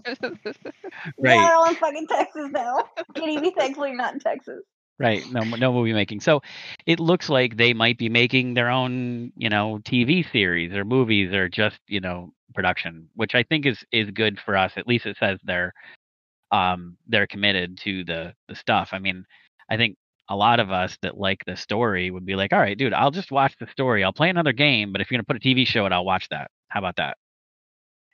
[SPEAKER 2] Right.
[SPEAKER 5] We're all in fucking Texas now. Can't be thankfully not in Texas.
[SPEAKER 2] Right. No, no movie making. So it looks like they might be making their own, you know, TV series or movies or just, you know, production, which I think is is good for us. At least it says they're um they're committed to the the stuff. I mean, I think a lot of us that like the story would be like, all right, dude, I'll just watch the story. I'll play another game, but if you're gonna put a TV show, it, I'll watch that. How about that?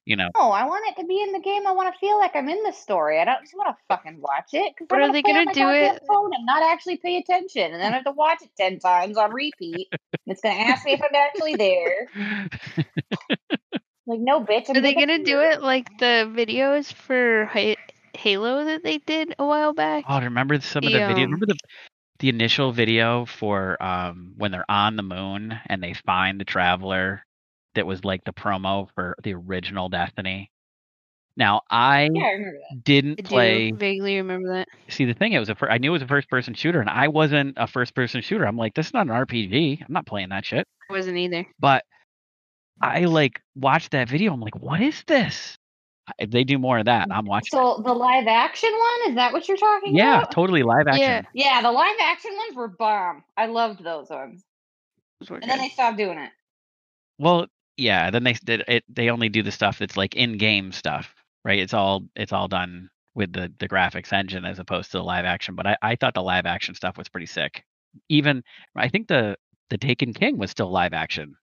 [SPEAKER 2] You know.
[SPEAKER 5] Oh, I want it to be in the game. I want to feel like I'm in the story. I don't just want to fucking watch it.
[SPEAKER 4] But
[SPEAKER 5] I'm
[SPEAKER 4] are they gonna do it-
[SPEAKER 5] Phone and not actually pay attention, and then I have to watch it ten times on repeat. and it's gonna ask me if I'm actually there. Like, no, bitch. I'm
[SPEAKER 4] Are they
[SPEAKER 5] gonna
[SPEAKER 4] gonna do it like the videos for Halo that they did a while back?
[SPEAKER 2] Oh, remember some of the
[SPEAKER 4] The,
[SPEAKER 2] video?
[SPEAKER 4] um,
[SPEAKER 2] Remember the the initial video for um when they're on the moon and they find the traveler that was like the promo for the original Destiny. Now I
[SPEAKER 5] Yeah, I
[SPEAKER 2] didn't
[SPEAKER 4] I do
[SPEAKER 2] play.
[SPEAKER 4] vaguely remember that.
[SPEAKER 2] See the thing, it was a fir- I knew it was a first person shooter, and I wasn't a first person shooter. I'm like, this is not an RPG. I'm not playing that shit.
[SPEAKER 4] I wasn't either.
[SPEAKER 2] But I like watched that video. I'm like, what is this? If they do more of that, I'm watching.
[SPEAKER 5] So the live action one is that what you're talking
[SPEAKER 2] yeah,
[SPEAKER 5] about?
[SPEAKER 2] Yeah, totally live action.
[SPEAKER 4] Yeah.
[SPEAKER 5] Yeah, the live action ones were bomb. I loved those ones,
[SPEAKER 4] Those were
[SPEAKER 5] and then
[SPEAKER 4] good.
[SPEAKER 5] they stopped doing it.
[SPEAKER 2] Well, yeah. Then they did it. They only do the stuff that's like in-game stuff, right? It's all it's all done with the the graphics engine as opposed to the live action. But I, I thought the live action stuff was pretty sick. Even I think the the Taken King was still live action.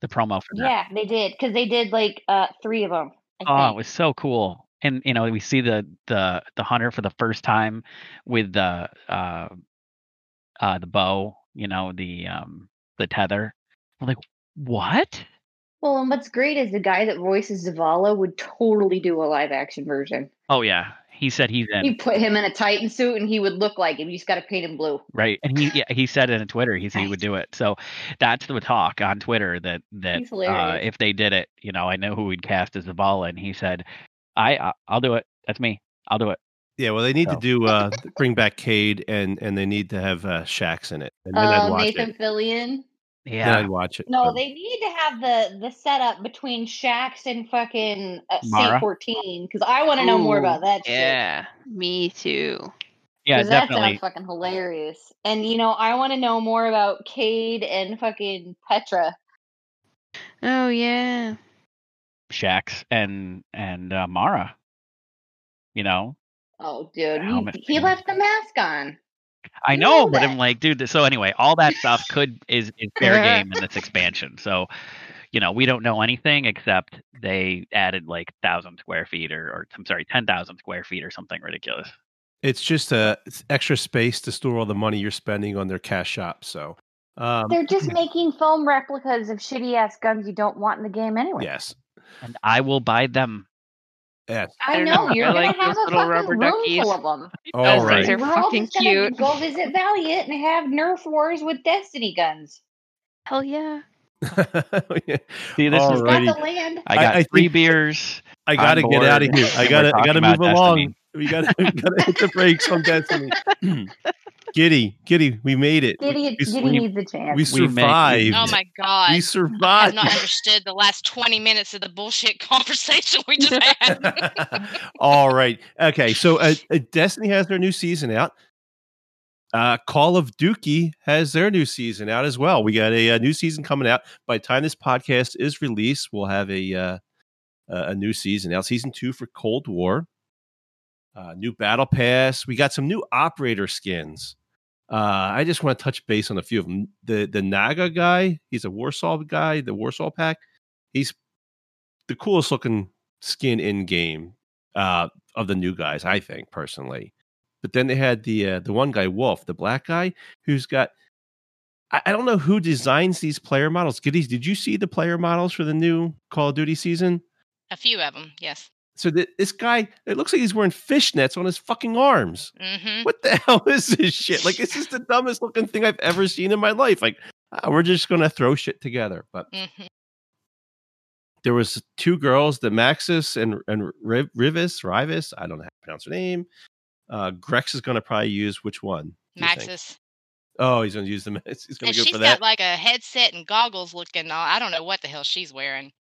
[SPEAKER 2] The promo for that.
[SPEAKER 5] Yeah, they did because they did like uh three of them. I
[SPEAKER 2] Oh, it was so cool. And you know, we see the the the hunter for the first time with the uh uh the bow, you know, the um the tether. I'm like, what?
[SPEAKER 5] Well, and what's great is the guy that voices Zavala would totally do a live action version.
[SPEAKER 2] Oh yeah. He said he's in.
[SPEAKER 5] You put him in a Titan suit and he would look like him. You just got to paint him blue.
[SPEAKER 2] Right. And he yeah, he said it in Twitter. He said he would do it. So that's the talk on Twitter that that uh, if they did it, you know, I know who we'd cast as the Zavala and he said, I, I I'll do it. That's me. I'll do it.
[SPEAKER 1] Yeah, well, they need
[SPEAKER 2] So.
[SPEAKER 1] to do uh, bring back Cayde, and and they need to have uh, Shax in it, and then I'd
[SPEAKER 5] Uh,
[SPEAKER 1] watch
[SPEAKER 5] Nathan
[SPEAKER 1] it.
[SPEAKER 5] Fillion.
[SPEAKER 1] Then
[SPEAKER 2] Yeah.
[SPEAKER 1] I'd watch it.
[SPEAKER 5] No,
[SPEAKER 1] but-
[SPEAKER 5] they need to have the the setup between Shax and fucking uh,
[SPEAKER 2] Mara?
[SPEAKER 5] Saint fourteen because I want to know more about that. shit.
[SPEAKER 4] Yeah, me too.
[SPEAKER 2] Yeah,
[SPEAKER 5] 'Cause that
[SPEAKER 2] definitely.
[SPEAKER 5] sounds fucking hilarious. And you know, I want to know more about Cayde and fucking Petra.
[SPEAKER 4] Oh yeah.
[SPEAKER 2] Shax and and uh, Mara. You know,
[SPEAKER 5] Oh, dude, he, he left the mask on.
[SPEAKER 2] I know,
[SPEAKER 5] know
[SPEAKER 2] but. I'm like, dude. So anyway, all that stuff could is is fair game in this expansion. So, you know, we don't know anything except they added like thousand square feet or, or I'm sorry, ten thousand square feet or something ridiculous.
[SPEAKER 1] It's just uh, it's extra space to store all the money you're spending on their cash shop. So, um,
[SPEAKER 5] They're just making foam replicas of shitty ass guns you don't want in the game anyway.
[SPEAKER 1] yes,
[SPEAKER 2] And I will buy them.
[SPEAKER 1] Yes.
[SPEAKER 5] I
[SPEAKER 4] I
[SPEAKER 5] know
[SPEAKER 4] know,
[SPEAKER 5] you're
[SPEAKER 4] I
[SPEAKER 5] gonna
[SPEAKER 4] like
[SPEAKER 5] have a
[SPEAKER 4] little
[SPEAKER 5] fucking
[SPEAKER 4] rubber
[SPEAKER 5] room
[SPEAKER 4] duckies.
[SPEAKER 5] full of them.
[SPEAKER 1] All
[SPEAKER 4] Those
[SPEAKER 1] right.
[SPEAKER 4] things are
[SPEAKER 5] We're all
[SPEAKER 4] fucking
[SPEAKER 5] just
[SPEAKER 4] cute.
[SPEAKER 5] go visit Valiant and have Nerf wars with Destiny guns.
[SPEAKER 4] Hell yeah.
[SPEAKER 1] Yeah.
[SPEAKER 2] See, this is
[SPEAKER 5] Got the land.
[SPEAKER 2] I got
[SPEAKER 1] I
[SPEAKER 2] three
[SPEAKER 1] think-
[SPEAKER 2] beers.
[SPEAKER 1] I gotta get out of here. I gotta I gotta move along.
[SPEAKER 2] Destiny.
[SPEAKER 1] We gotta we gotta hit the brakes on Destiny. Giddy, Giddy, we made it.
[SPEAKER 5] Giddy,
[SPEAKER 1] we,
[SPEAKER 5] Giddy
[SPEAKER 1] we,
[SPEAKER 5] needs a chance.
[SPEAKER 1] we
[SPEAKER 2] We made-
[SPEAKER 1] survived.
[SPEAKER 3] Oh my god.
[SPEAKER 1] we survived.
[SPEAKER 3] I have not understood the last 20 minutes of the bullshit conversation we just had.
[SPEAKER 1] All right. Okay. So uh, uh, Destiny has their new season out. Uh, Call of Duty has their new season out as well. We got a, uh new season coming out. By the time this podcast is released, we'll have a uh, a a new season out. Season two for Cold War. uh, new battle pass. We got some new operator skins. Uh, I just want to touch base on a few of them. The the Naga guy, he's a Warsaw guy. The Warsaw pack, he's the coolest looking skin in game uh, of the new guys, I think personally. But then they had the uh, the one guy, Wolf, the black guy, who's got. I, I don't know who designs these player models. Goodies, did you see the player models for the new Call of Duty season?
[SPEAKER 3] A few of them, yes.
[SPEAKER 1] So th- this guy, it looks like he's wearing fishnets on his fucking arms.
[SPEAKER 3] hmm
[SPEAKER 1] What the hell is this shit? Like, this is the dumbest looking thing I've ever seen in my life. Like, ah, we're just gonna throw shit together. But
[SPEAKER 3] hmm
[SPEAKER 1] there was two girls, the Maxis and and Riv- Rivis, Rivis. I don't know how to pronounce her name. Uh, Grex is gonna probably use which one?
[SPEAKER 3] Maxis.
[SPEAKER 1] Oh, he's gonna use the. He's gonna
[SPEAKER 3] And
[SPEAKER 1] go
[SPEAKER 3] she's
[SPEAKER 1] for
[SPEAKER 3] got
[SPEAKER 1] that.
[SPEAKER 3] like a headset and goggles looking. all- I don't know what the hell she's wearing.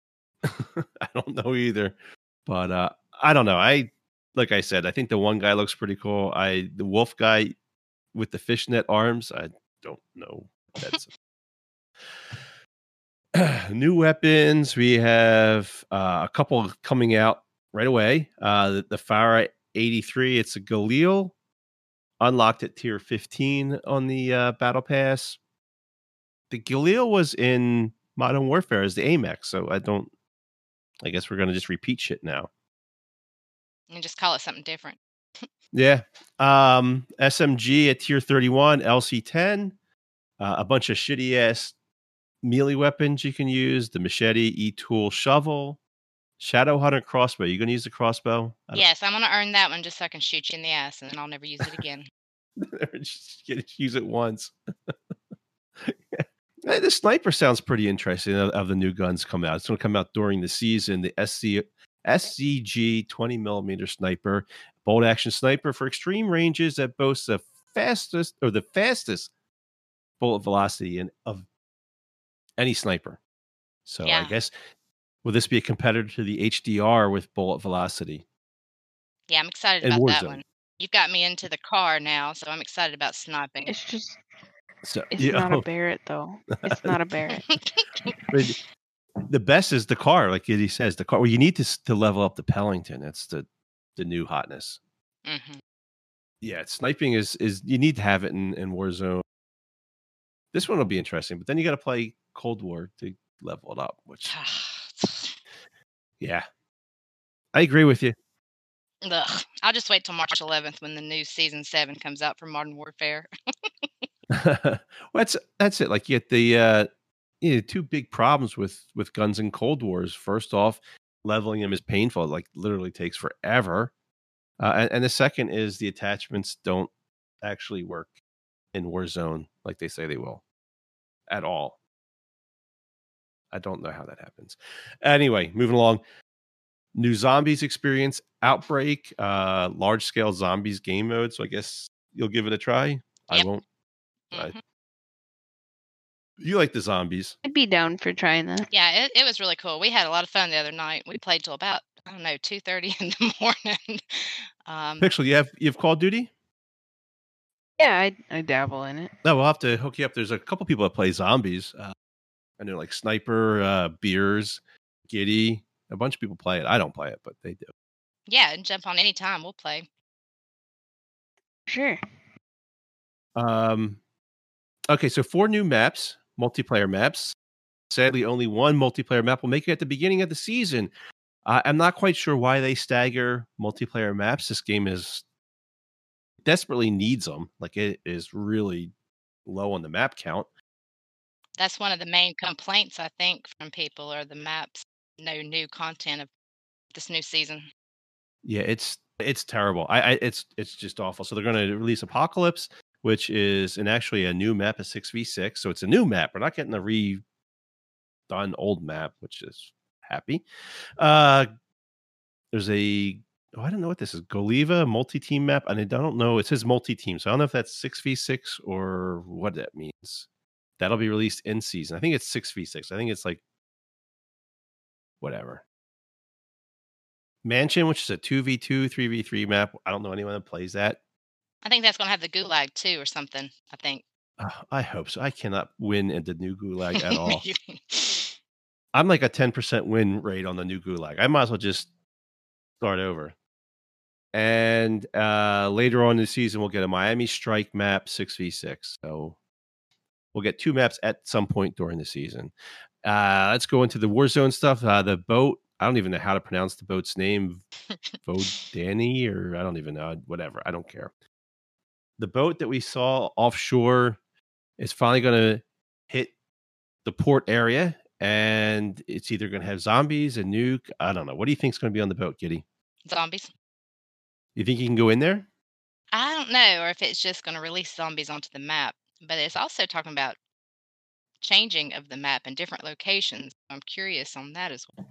[SPEAKER 1] I don't know either, but uh, I don't know. I like I said, I think the one guy looks pretty cool. I the wolf guy with the fishnet arms. I don't know. That's new weapons. We have uh, a couple coming out right away. Uh, the, the FARA 83. It's a Galil. Unlocked at tier 15 on the uh, battle pass. The Galil was in Modern Warfare as the AMAX, so I don't. I guess we're gonna just repeat shit now.
[SPEAKER 3] And just call it something different.
[SPEAKER 1] Yeah. Um, SMG at tier 31, LC10, uh, a bunch of shitty ass melee weapons you can use the machete, e tool, shovel, shadow hunter crossbow. You gonna use the crossbow?
[SPEAKER 3] Yes, I'm gonna earn that one just so I can shoot you in the ass, and then I'll never use it again.
[SPEAKER 1] just get it- use it once. Eh, the sniper sounds pretty interesting of, of the new guns come out. It's going to come out during the season. The SC, SCG 20 millimeter sniper, bolt action sniper for extreme ranges that boasts the fastest or the fastest bullet velocity in, of any sniper. So I guess will this be a competitor to the HDR with bullet velocity?
[SPEAKER 3] Yeah, I'm excited
[SPEAKER 1] And
[SPEAKER 3] about that one. You've got me into the car now, so I'm excited about sniping.
[SPEAKER 4] It's just
[SPEAKER 1] So
[SPEAKER 4] it's
[SPEAKER 1] yeah,
[SPEAKER 4] not a Barrett though. It's not a Barrett.
[SPEAKER 1] But the best is the car, like he says, the car. Well, you need to to level up the Pelington. That's the the new hotness.
[SPEAKER 3] hmm
[SPEAKER 1] Yeah, sniping is is you need to have it in in Warzone. This one will be interesting, but then you got to play Cold War to level it up. Which, yeah, I agree with you.
[SPEAKER 3] Ugh. I'll just wait till March 11th when the new season seven comes out for Modern Warfare.
[SPEAKER 1] well, that's that's it. Like you get the uh, you know, two big problems with with guns in Cold Wars. First off, leveling them is painful. It, like literally takes forever. Uh, and, and the second is the attachments don't actually work in Warzone like they say they will at all. I don't know how that happens. Anyway, moving along. New zombies experience outbreak, uh, large scale zombies game mode. So I guess you'll give it a try. I
[SPEAKER 3] Yep.
[SPEAKER 1] Won't. I-
[SPEAKER 3] Mhm.
[SPEAKER 1] You like the zombies?
[SPEAKER 4] I'd be down for trying that.
[SPEAKER 3] Yeah, it, it was really cool. We had a lot of fun the other night. We played till about I don't know two thirty in the morning. um,
[SPEAKER 1] Pixel, you have you have Call of Duty?
[SPEAKER 4] Yeah, I I dabble in it.
[SPEAKER 1] No, we'll have to hook you up. There's a couple people that play zombies. Uh, I know, like Sniper, uh, Beers, Giddy. A bunch of people play it. I don't play it, but they do.
[SPEAKER 3] yeah, and jump on any time. We'll play.
[SPEAKER 4] Sure.
[SPEAKER 1] Um, okay, so four new maps, multiplayer maps. Sadly, only one multiplayer map will make it at the beginning of the season. Uh, I'm not quite sure why they stagger multiplayer maps. This game is desperately needs them. Like it is really low on the map count.
[SPEAKER 3] That's one of the main complaints I think from people are the maps. No new content of this new season.
[SPEAKER 1] Yeah, it's it's terrible. I, I it's it's just awful. So they're going to release Apocalypse, which is an actually a new map, v six. So it's a new map. We're not getting a redone old map, which is happy. Uh, there's a oh, I don't know what this is. Golova multi team map, and I don't know. It says multi team, so I don't know if that's six v six or what that means. That'll be released in season. I think it's six v six. I think it's like whatever. Mansion, which is a 2v2, 3v3 map. I don't know anyone that plays that.
[SPEAKER 3] I think that's gonna have the gulag too or something. I think.
[SPEAKER 1] Uh, I hope so. I cannot win in the new Gulag at all. I'm like a 10% win rate on the new Gulag. I might as well just start over. and uh, later on in the season we'll get a Miami Strike map six v six. So we'll get two maps at some point during the season. Uh, let's go into the Warzone stuff. Uh, the boat. I don't even know how to pronounce the boat's name. Vodani or I don't even know. Whatever. I don't care. The boat that we saw offshore is finally going to hit the port area, and it's either going to have zombies, a nuke. I don't know. What do you think is going to be on the boat, Giddy?
[SPEAKER 3] Zombies.
[SPEAKER 1] You think you can go in there?
[SPEAKER 3] I don't know, or if it's just going to release zombies onto the map. But it's also talking about changing of the map in different locations. I'm curious on that as well.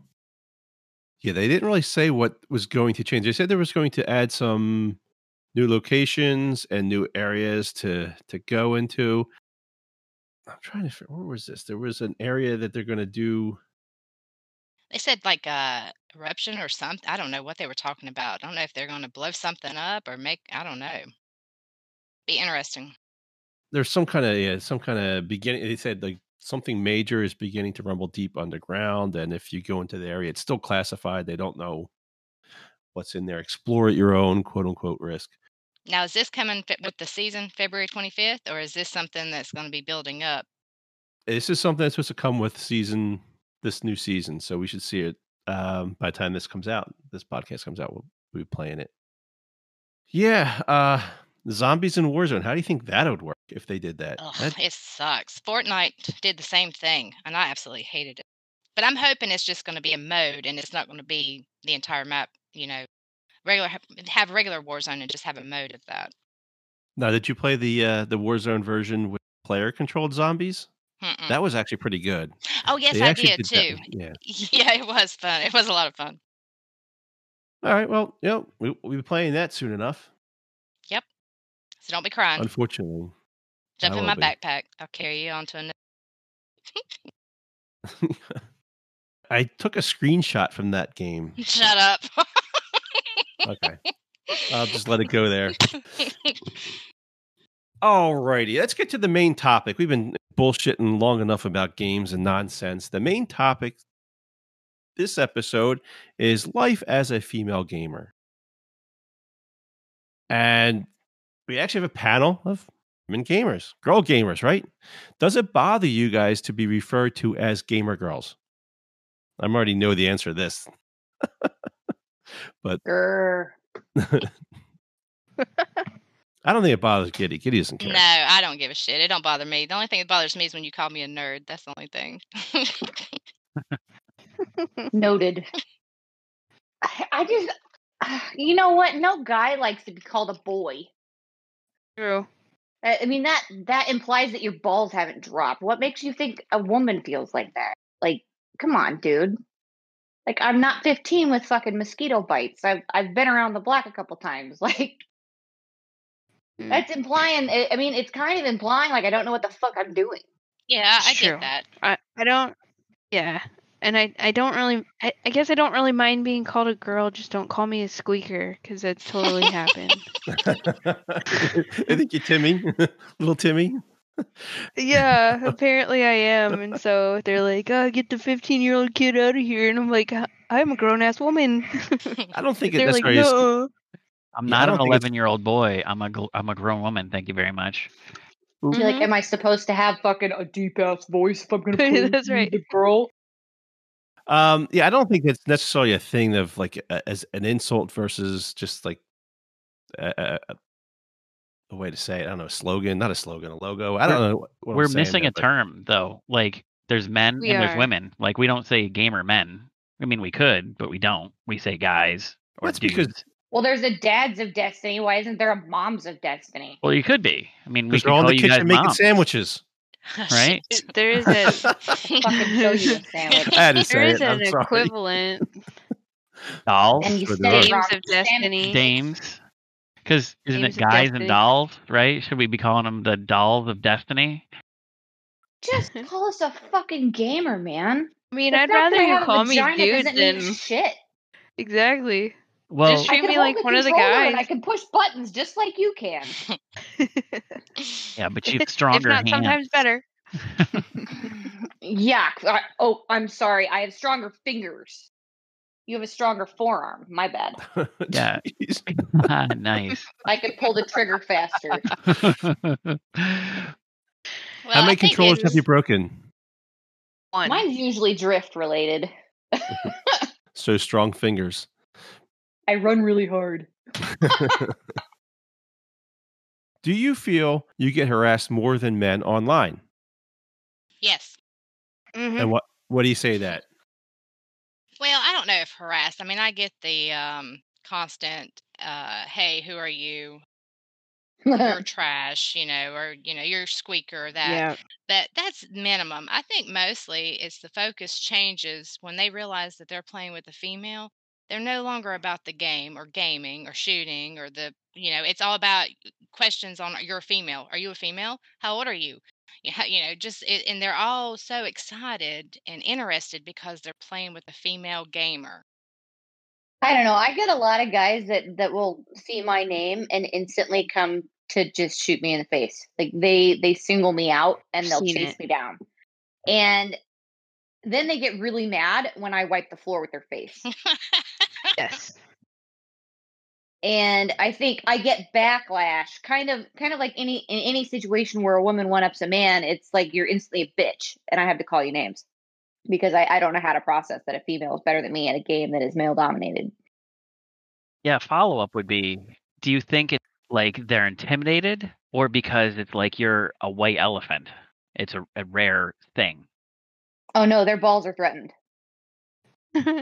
[SPEAKER 1] Yeah, they didn't really say what was going to change. They said there was going to add some new locations and new areas to to go into. I'm trying to figure where was this? There was an area that they're going to do.
[SPEAKER 3] They said like uh eruption or something. I don't know what they were talking about. I don't know if they're going to blow something up or make. I don't know. Be interesting.
[SPEAKER 1] There's some kind of yeah, some kind of beginning. They said like something major is beginning to rumble deep underground, and if you go into the area, it's still classified. They don't know what's in there. Explore at your own quote unquote risk.
[SPEAKER 3] Now, is this coming with the season February 25th, or is this something that's going to be building up?
[SPEAKER 1] This is something that's supposed to come with season this new season, so we should see it um, by the time this comes out. This podcast comes out, we'll, we'll be playing it. Yeah, uh, zombies in Warzone. How do you think that would work if they did that?
[SPEAKER 3] Ugh,
[SPEAKER 1] That-
[SPEAKER 3] it sucks. Fortnite did the same thing, and I absolutely hated it. But I'm hoping it's just going to be a mode, and it's not going to be the entire map. You know, regular have regular Warzone and just have a mode of that.
[SPEAKER 1] now, did you play the uh, the Warzone version with player controlled zombies?
[SPEAKER 3] Mm-mm.
[SPEAKER 1] That was actually pretty good.
[SPEAKER 3] oh yes,
[SPEAKER 1] They
[SPEAKER 3] I did
[SPEAKER 1] that-
[SPEAKER 3] too.
[SPEAKER 1] Yeah.
[SPEAKER 3] Yeah, it was fun. It was a lot of fun.
[SPEAKER 1] All right. Well, you know, we, we'll be playing that soon enough. Yep.
[SPEAKER 3] So don't be crying.
[SPEAKER 1] Unfortunately.
[SPEAKER 3] Jump in my
[SPEAKER 1] be.
[SPEAKER 3] backpack. I'll carry you onto another.
[SPEAKER 1] I took a screenshot from that game.
[SPEAKER 3] Shut up.
[SPEAKER 1] Okay. I'll just let it go there. Alrighty, let's get to the main topic. We've been bullshitting long enough about games and nonsense. The main topic this episode is life as a female gamer. And we actually have a panel of women gamers, girl gamers, right? Does it bother you guys to be referred to as gamer girls? I already know the answer to this.
[SPEAKER 5] Grr.
[SPEAKER 1] I don't think it bothers Kitty. Kitty doesn't care.
[SPEAKER 3] no, I don't give a shit. It don't bother me. The only thing that bothers me is when you call me a nerd. That's the only thing.
[SPEAKER 5] Noted. I, I just, you know what? No guy likes to be called a boy.
[SPEAKER 4] True.
[SPEAKER 5] I I mean that that implies that your balls haven't dropped. What makes you think a woman feels like that? Like, come on, dude. Like I'm not 15 with fucking mosquito bites. I've I've been around the block a couple times. Like
[SPEAKER 4] Mm.
[SPEAKER 5] that's implying. I I mean, it's kind of implying like I don't know what the fuck I'm doing.
[SPEAKER 3] yeah, I
[SPEAKER 4] True.
[SPEAKER 3] get that.
[SPEAKER 4] I, I don't yeah. And I, I don't really I, I guess I don't really mind being called a girl, just don't call me a squeaker because that's totally happened.
[SPEAKER 1] I think you're Timmy, little Timmy.
[SPEAKER 4] Yeah, apparently I am. And so they're like, oh, get the 15 year old kid out of here. And I'm like, "I- I'm a grown ass woman.
[SPEAKER 1] I don't think it
[SPEAKER 4] they're like, no.
[SPEAKER 2] I'm not
[SPEAKER 1] don't
[SPEAKER 2] an 11 year old boy. I'm a gl- I'm a grown woman. Thank you very much.
[SPEAKER 5] You're
[SPEAKER 4] Mm-hmm.
[SPEAKER 5] like, am I supposed to have fucking a deep ass voice if I'm gonna play
[SPEAKER 4] That's right.
[SPEAKER 5] the girl?
[SPEAKER 1] Um, yeah, I don't think it's necessarily a thing of like a, as an insult versus just like a, a, a- a way to say it. I don't know, a slogan, not a slogan, a logo. I don't know. What, what I'm
[SPEAKER 2] We're missing
[SPEAKER 1] there,
[SPEAKER 2] a
[SPEAKER 1] but-
[SPEAKER 2] term though. Like there's men
[SPEAKER 4] We
[SPEAKER 2] and there's women. Like we don't say gamer men. I mean we could, but we don't. We say guys or
[SPEAKER 1] That's
[SPEAKER 2] dudes.
[SPEAKER 1] because-
[SPEAKER 5] Well, there's a dads of destiny. Why isn't there a moms of destiny?
[SPEAKER 2] Well, you could be. I mean, we
[SPEAKER 1] Because
[SPEAKER 2] could
[SPEAKER 1] they're all in the kitchen making
[SPEAKER 2] moms,
[SPEAKER 1] sandwiches.
[SPEAKER 2] right?
[SPEAKER 4] There is a
[SPEAKER 5] Fucking show you a sandwich.
[SPEAKER 1] I had to
[SPEAKER 4] there
[SPEAKER 1] say
[SPEAKER 4] is
[SPEAKER 1] it. I'm
[SPEAKER 4] an equivalent.
[SPEAKER 2] Dolls,
[SPEAKER 5] And you
[SPEAKER 1] For the
[SPEAKER 5] stay
[SPEAKER 1] road.
[SPEAKER 5] wrong.
[SPEAKER 4] Dames of Destiny.
[SPEAKER 2] dames. Because isn't it guys and dolls, right? Should we be calling them the dolls of destiny?
[SPEAKER 5] Just call us a fucking gamer, man.
[SPEAKER 4] I mean,
[SPEAKER 5] The
[SPEAKER 4] I'd rather you call me dude than
[SPEAKER 5] shit.
[SPEAKER 4] exactly.
[SPEAKER 2] Well,
[SPEAKER 4] Just
[SPEAKER 5] I
[SPEAKER 4] treat
[SPEAKER 5] can
[SPEAKER 4] me like one of the guys.
[SPEAKER 5] I can push buttons just like you can.
[SPEAKER 2] yeah, but you have
[SPEAKER 4] if
[SPEAKER 2] stronger
[SPEAKER 4] not,
[SPEAKER 2] hands.
[SPEAKER 4] sometimes better.
[SPEAKER 5] yeah. I, oh, I'm sorry. I have stronger fingers. You have a stronger forearm. My bad.
[SPEAKER 2] Yeah. Ah, nice.
[SPEAKER 5] I can pull the trigger faster.
[SPEAKER 3] Well,
[SPEAKER 1] How many controllers have you broken?
[SPEAKER 4] One.
[SPEAKER 5] Mine's usually drift related.
[SPEAKER 1] So strong fingers.
[SPEAKER 5] I run really hard.
[SPEAKER 1] Do you feel you get harassed more than men online?
[SPEAKER 3] Yes.
[SPEAKER 4] Mhm.
[SPEAKER 1] And what what do you say to that?
[SPEAKER 3] Well, I don't know if harassed. I mean, I get the um, constant, uh, "Hey, who are you? You're trash," you know, or you know, you're squeaker. That
[SPEAKER 4] yeah.
[SPEAKER 3] that that's minimum. I think mostly it's the focus changes when they realize that they're playing with a female. They're no longer about the game or gaming or shooting or the you know. It's all about questions on you're a female. Are you a female? How old are you? You know, just and they're all so excited and interested because they're playing with a female gamer.
[SPEAKER 5] I don't know. I get a lot of guys that that will see my name and instantly come to just shoot me in the face. Like they they single me out and they'll
[SPEAKER 4] Seen
[SPEAKER 5] chase
[SPEAKER 4] it.
[SPEAKER 5] me down. And then they get really mad when I wipe the floor with their face.
[SPEAKER 4] Yes.
[SPEAKER 5] And I think I get backlash, kind of kind of like any in any situation where a woman one ups a man, it's like you're instantly a bitch, and I have to call you names because I, I don't know how to process that a female is better than me at a game that is male dominated.
[SPEAKER 2] Yeah, follow up would be do you think it's like they're intimidated or because it's like you're a white elephant? It's a, a rare thing.
[SPEAKER 5] Oh no, their balls are threatened.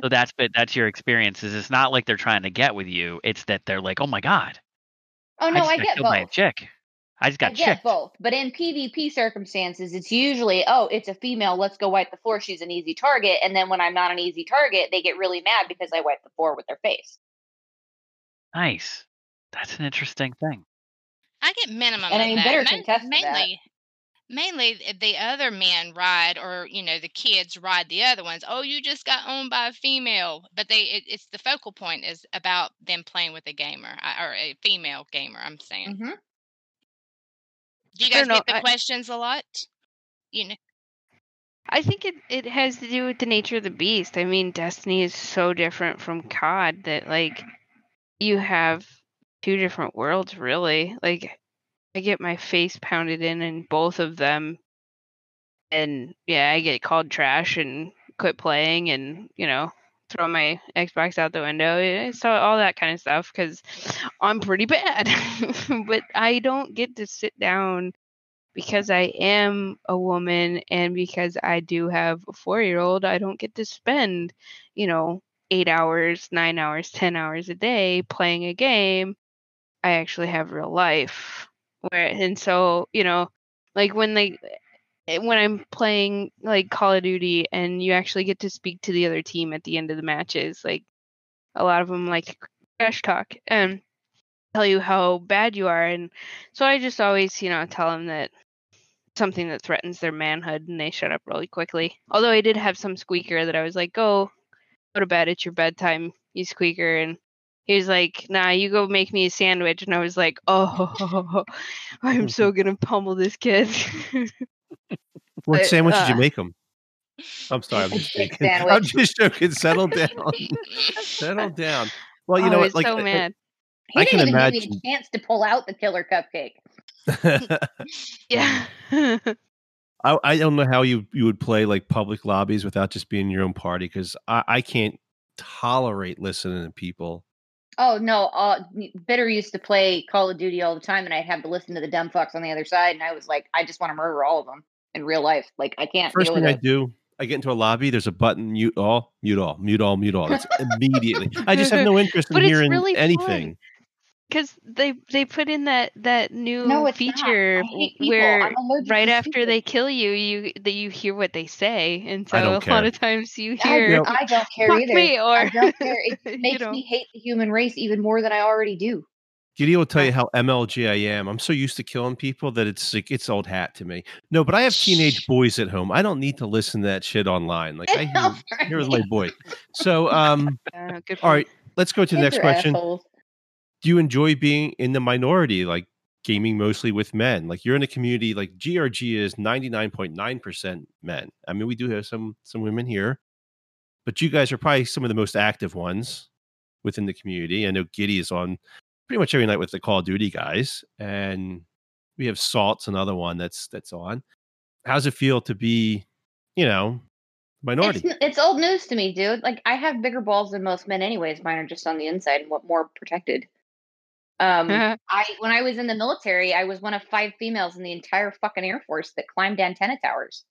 [SPEAKER 2] So that's but that's your experience is it's not like they're trying to get with you. It's that they're like, oh my god,
[SPEAKER 5] Oh no,
[SPEAKER 2] I just
[SPEAKER 5] I,
[SPEAKER 2] got
[SPEAKER 5] get
[SPEAKER 2] killed by a
[SPEAKER 5] both.
[SPEAKER 2] chick. I just
[SPEAKER 5] I
[SPEAKER 2] got
[SPEAKER 5] get both, but in PvP circumstances, it's usually oh, it's a female. Let's go wipe the floor. She's an easy target, and then when I'm not an easy target, they get really mad because I wipe the floor with their face.
[SPEAKER 2] Nice. That's an interesting thing.
[SPEAKER 3] I get minimum.
[SPEAKER 5] And I
[SPEAKER 3] of
[SPEAKER 5] mean,
[SPEAKER 3] that.
[SPEAKER 5] better
[SPEAKER 3] Ma-
[SPEAKER 5] contest to that.
[SPEAKER 3] mainly, mainly the other men ride, or you know, the kids ride the other ones. Oh, you just got owned by a female, but they it, it's the focal point is about them playing with a gamer or a female gamer. I'm saying.
[SPEAKER 5] Mm-hmm.
[SPEAKER 3] Do you guys get the
[SPEAKER 4] I-
[SPEAKER 3] questions a lot? You know,
[SPEAKER 4] I think it, it has to do with the nature of the beast. I mean, Destiny is so different from COD that like you have two different worlds really. Like I get my face pounded in in both of them and yeah, I get called trash and quit playing and, you know, throw my Xbox out the window. eh, So all that kind of stuff cuz I'm pretty bad. but I don't get to sit down because I am a woman and because I do have a four year old, I don't get to spend, you know, eight hours, nine hours, 10 hours a day playing a game. I actually have real life. Where, and so, you know, like when they, eh, when I'm playing like Call of Duty and you actually get to speak to the other team at the end of the matches, like a lot of them like trash talk and tell you how bad you are. And so I just always, you know, tell them that something that threatens their manhood and they shut up really quickly. Although I did have some squeaker that I was like, go, go to bed. It's your bedtime, you squeaker. And he was like, nah, you go make me a sandwich. And I was like, oh, I'm so going to pummel this kid.
[SPEAKER 1] What
[SPEAKER 4] But,
[SPEAKER 1] sandwich did you
[SPEAKER 4] uh,
[SPEAKER 1] make them? I'm sorry, I'm just joking. I'm just joking. Settle down. Settle down. Well, you
[SPEAKER 4] oh,
[SPEAKER 1] know what? Like,
[SPEAKER 4] so
[SPEAKER 1] I-
[SPEAKER 4] mad.
[SPEAKER 5] He
[SPEAKER 1] I
[SPEAKER 5] didn't even give me a chance to pull out the killer cupcake.
[SPEAKER 4] Yeah.
[SPEAKER 1] I, I don't know how you you would play like public lobbies without just being your own party because I, I can't tolerate listening to people.
[SPEAKER 5] Oh no, uh, Bitter used to play Call of Duty all the time, and I'd have to listen to the dumb fucks on the other side, and I was like, I just want to murder all of them in real life. Like I can't
[SPEAKER 1] First thing I do, I get into a lobby. There's a button mute all, mute all, mute all, mute all. That's immediately. I just have no interest in hearing
[SPEAKER 4] really fun.
[SPEAKER 1] Anything.
[SPEAKER 4] Because they they put in that that new
[SPEAKER 5] No,
[SPEAKER 4] feature
[SPEAKER 5] not. I hate people.
[SPEAKER 4] where right after
[SPEAKER 5] stupid.
[SPEAKER 4] they kill you, you that you hear what they say, and so a
[SPEAKER 1] don't
[SPEAKER 4] lot of times you
[SPEAKER 5] I,
[SPEAKER 4] hear
[SPEAKER 1] Yep.
[SPEAKER 5] I don't care either.
[SPEAKER 4] me," or
[SPEAKER 5] I don't care. It
[SPEAKER 4] you
[SPEAKER 5] makes
[SPEAKER 4] know.
[SPEAKER 5] me hate the human race even more than I already do.
[SPEAKER 1] Gideon will tell you how MLG I am. I'm so used to killing people that it's like it's old hat to me. No, but I have teenage boys at home. I don't need to listen to that shit online. Like I hear, here's my boy. So um,
[SPEAKER 4] Uh, good
[SPEAKER 1] all let's go to the next question.
[SPEAKER 5] assholes.
[SPEAKER 1] Do you enjoy being in the minority like gaming mostly with men like you're in a community like grg is 99.9% men i mean we do have some some women here but you guys are probably some of the most active ones within the community. I know Giddy is on pretty much every night with the Call of Duty guys, and we have Salt's another one that's that's on. How's it feel to be, you know, minority?
[SPEAKER 5] It's, it's old news to me, dude. Like I have bigger balls than most men, anyways. Mine are just on the inside and what more protected. Um, I when I was in the military, I was one of five females in the entire fucking Air Force that climbed antenna towers.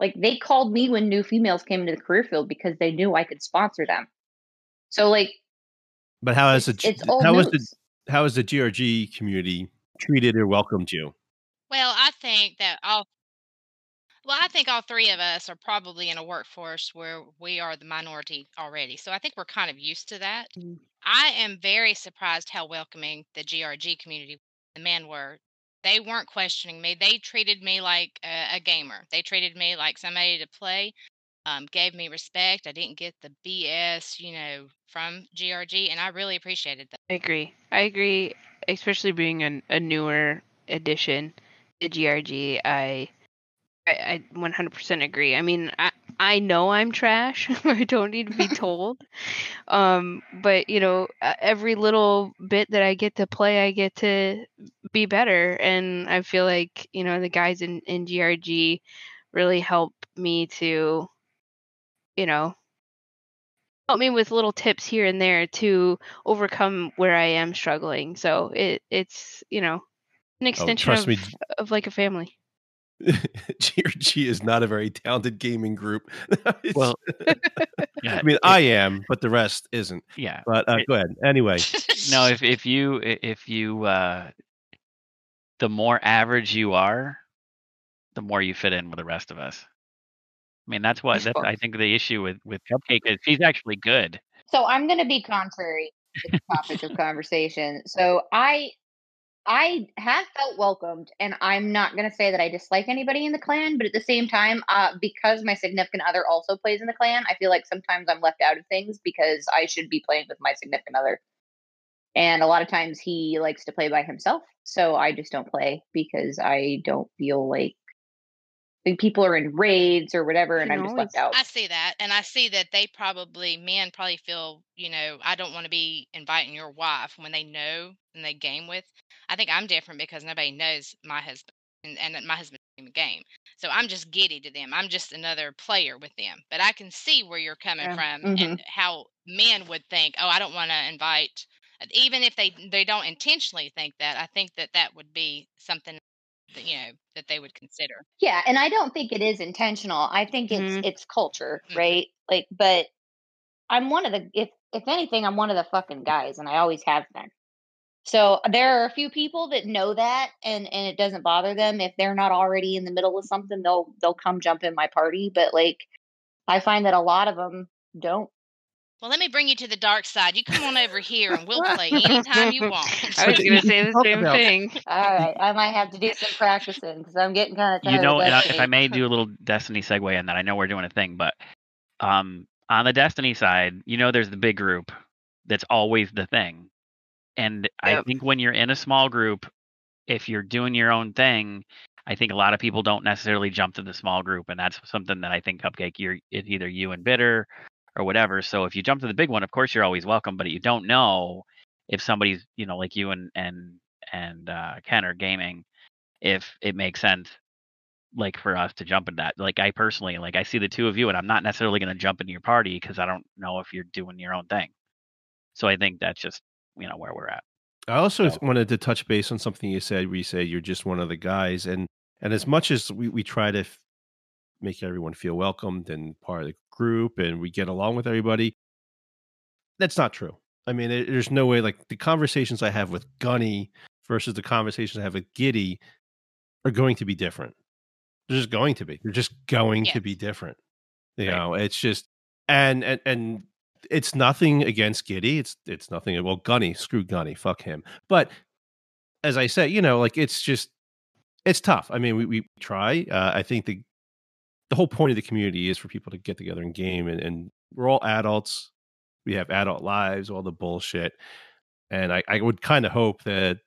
[SPEAKER 5] Like they called me when new females came into the career field because they knew I could sponsor them. So like,
[SPEAKER 1] but how has it?
[SPEAKER 5] it's old
[SPEAKER 1] how
[SPEAKER 5] news.
[SPEAKER 1] was the how has the GRG community treated or welcomed you?
[SPEAKER 3] Well, I think that all well, I think all three of us are probably in a workforce where we are the minority already. So I think we're kind of used to that.
[SPEAKER 4] Mm.
[SPEAKER 3] I am very surprised how welcoming the GRG community, the men were. They weren't questioning me. They treated me like a, a gamer. They treated me like somebody to play. Um, gave me respect. I didn't get the BS, you know, from GRG, and I really appreciated that.
[SPEAKER 4] I agree. I agree, especially being an, a newer addition to GRG. I, I, I 100% agree. I mean, I, I know I'm trash. I don't need to be told. um, but you know, every little bit that I get to play, I get to be better, and I feel like you know the guys in in GRG really help me to, you know, help me with little tips here and there to overcome where I am struggling. So it it's you know an extension
[SPEAKER 1] Oh,
[SPEAKER 4] of,
[SPEAKER 1] me.
[SPEAKER 4] of like a family.
[SPEAKER 1] GRG is not a very talented gaming group.
[SPEAKER 2] Well, yeah,
[SPEAKER 1] I mean, I am, but the rest isn't.
[SPEAKER 2] yeah.
[SPEAKER 1] But uh,
[SPEAKER 2] It-
[SPEAKER 1] go ahead. Anyway,
[SPEAKER 2] No, if if you if you uh, the more average you are, the more you fit in with the rest of us. I mean, that's what that's I think the issue with with Cupcake is she's actually good.
[SPEAKER 5] So I'm going to be contrary to the topic of conversation. So I I have felt welcomed, and I'm not going to say that I dislike anybody in the clan, but at the same time, uh, because my significant other also plays in the clan, I feel like sometimes I'm left out of things because I should be playing with my significant other. And a lot of times he likes to play by himself, so I just don't play because I don't feel like like people are in raids or whatever, and
[SPEAKER 4] You
[SPEAKER 5] I'm
[SPEAKER 4] can
[SPEAKER 5] just left out.
[SPEAKER 3] I see that, and I see that they probably men probably feel, you know, I don't want to be inviting your wife when they know and they game with. I think I'm different because nobody knows my husband, and, and my husband in the game, so I'm just giddy to them. I'm just another player with them. But I can see where you're coming
[SPEAKER 4] Yeah.
[SPEAKER 3] from
[SPEAKER 5] Mhm.
[SPEAKER 3] and how men would think, oh, I don't want to invite, even if they they don't intentionally think that. I think that that would be something that you know that they would consider.
[SPEAKER 5] Yeah, and I don't think it is intentional. I think it's
[SPEAKER 4] Mhm.
[SPEAKER 5] it's culture,
[SPEAKER 3] Mhm.
[SPEAKER 5] right? Like, but I'm one of the if if anything, I'm one of the fucking guys, and I always have been. So there are a few people that know that, and and it doesn't bother them if they're not already in the middle of something. They'll they'll come jump in my party, but like I find that a lot of them don't.
[SPEAKER 3] Well, let me bring you to the dark side. You come on over here and we'll play anytime you want.
[SPEAKER 4] I was gonna say the same thing.
[SPEAKER 5] All right, I might have to do some practicing because I'm getting kind of tired.
[SPEAKER 2] You know,
[SPEAKER 5] of
[SPEAKER 2] I- if I may do a little Destiny segue in that, I know we're doing a thing, but um, on the Destiny side, you know, there's the big group that's always the thing, and I think when you're in a small group, if you're doing your own thing, I think a lot of people don't necessarily jump to the small group, and that's something that I think Cupcake, you're it's either you and Bitter or whatever. So if you jump to the big one, of course you're always welcome, but you don't know if somebody's, you know, like you and and and uh, Ken are gaming, if it makes sense like for us to jump in that. Like I personally, like I see the two of you, and I'm not necessarily going to jump into your party because I don't know if you're doing your own thing. So I think that's just you know where we're at.
[SPEAKER 1] I also
[SPEAKER 2] So-
[SPEAKER 1] wanted to touch base on something you said. Where you say you're just one of the guys, and and as much as we we try to f- make everyone feel welcomed and part of the group, and we get along with everybody, that's not true. I mean, it, there's no way. Like the conversations I have with Gunny versus the conversations I have with Giddy are going to be different. They're just going to be. They're just going to be different. You
[SPEAKER 2] Right.
[SPEAKER 1] know, it's just and and and it's nothing against Giddy. It's it's nothing. Well, Gunny, screw Gunny, fuck him. But as I said, you know, like it's just it's tough. I mean, we we try. Uh, I think the the whole point of the community is for people to get together and game, and, and we're all adults. We have adult lives, all the bullshit, and I, I would kind of hope that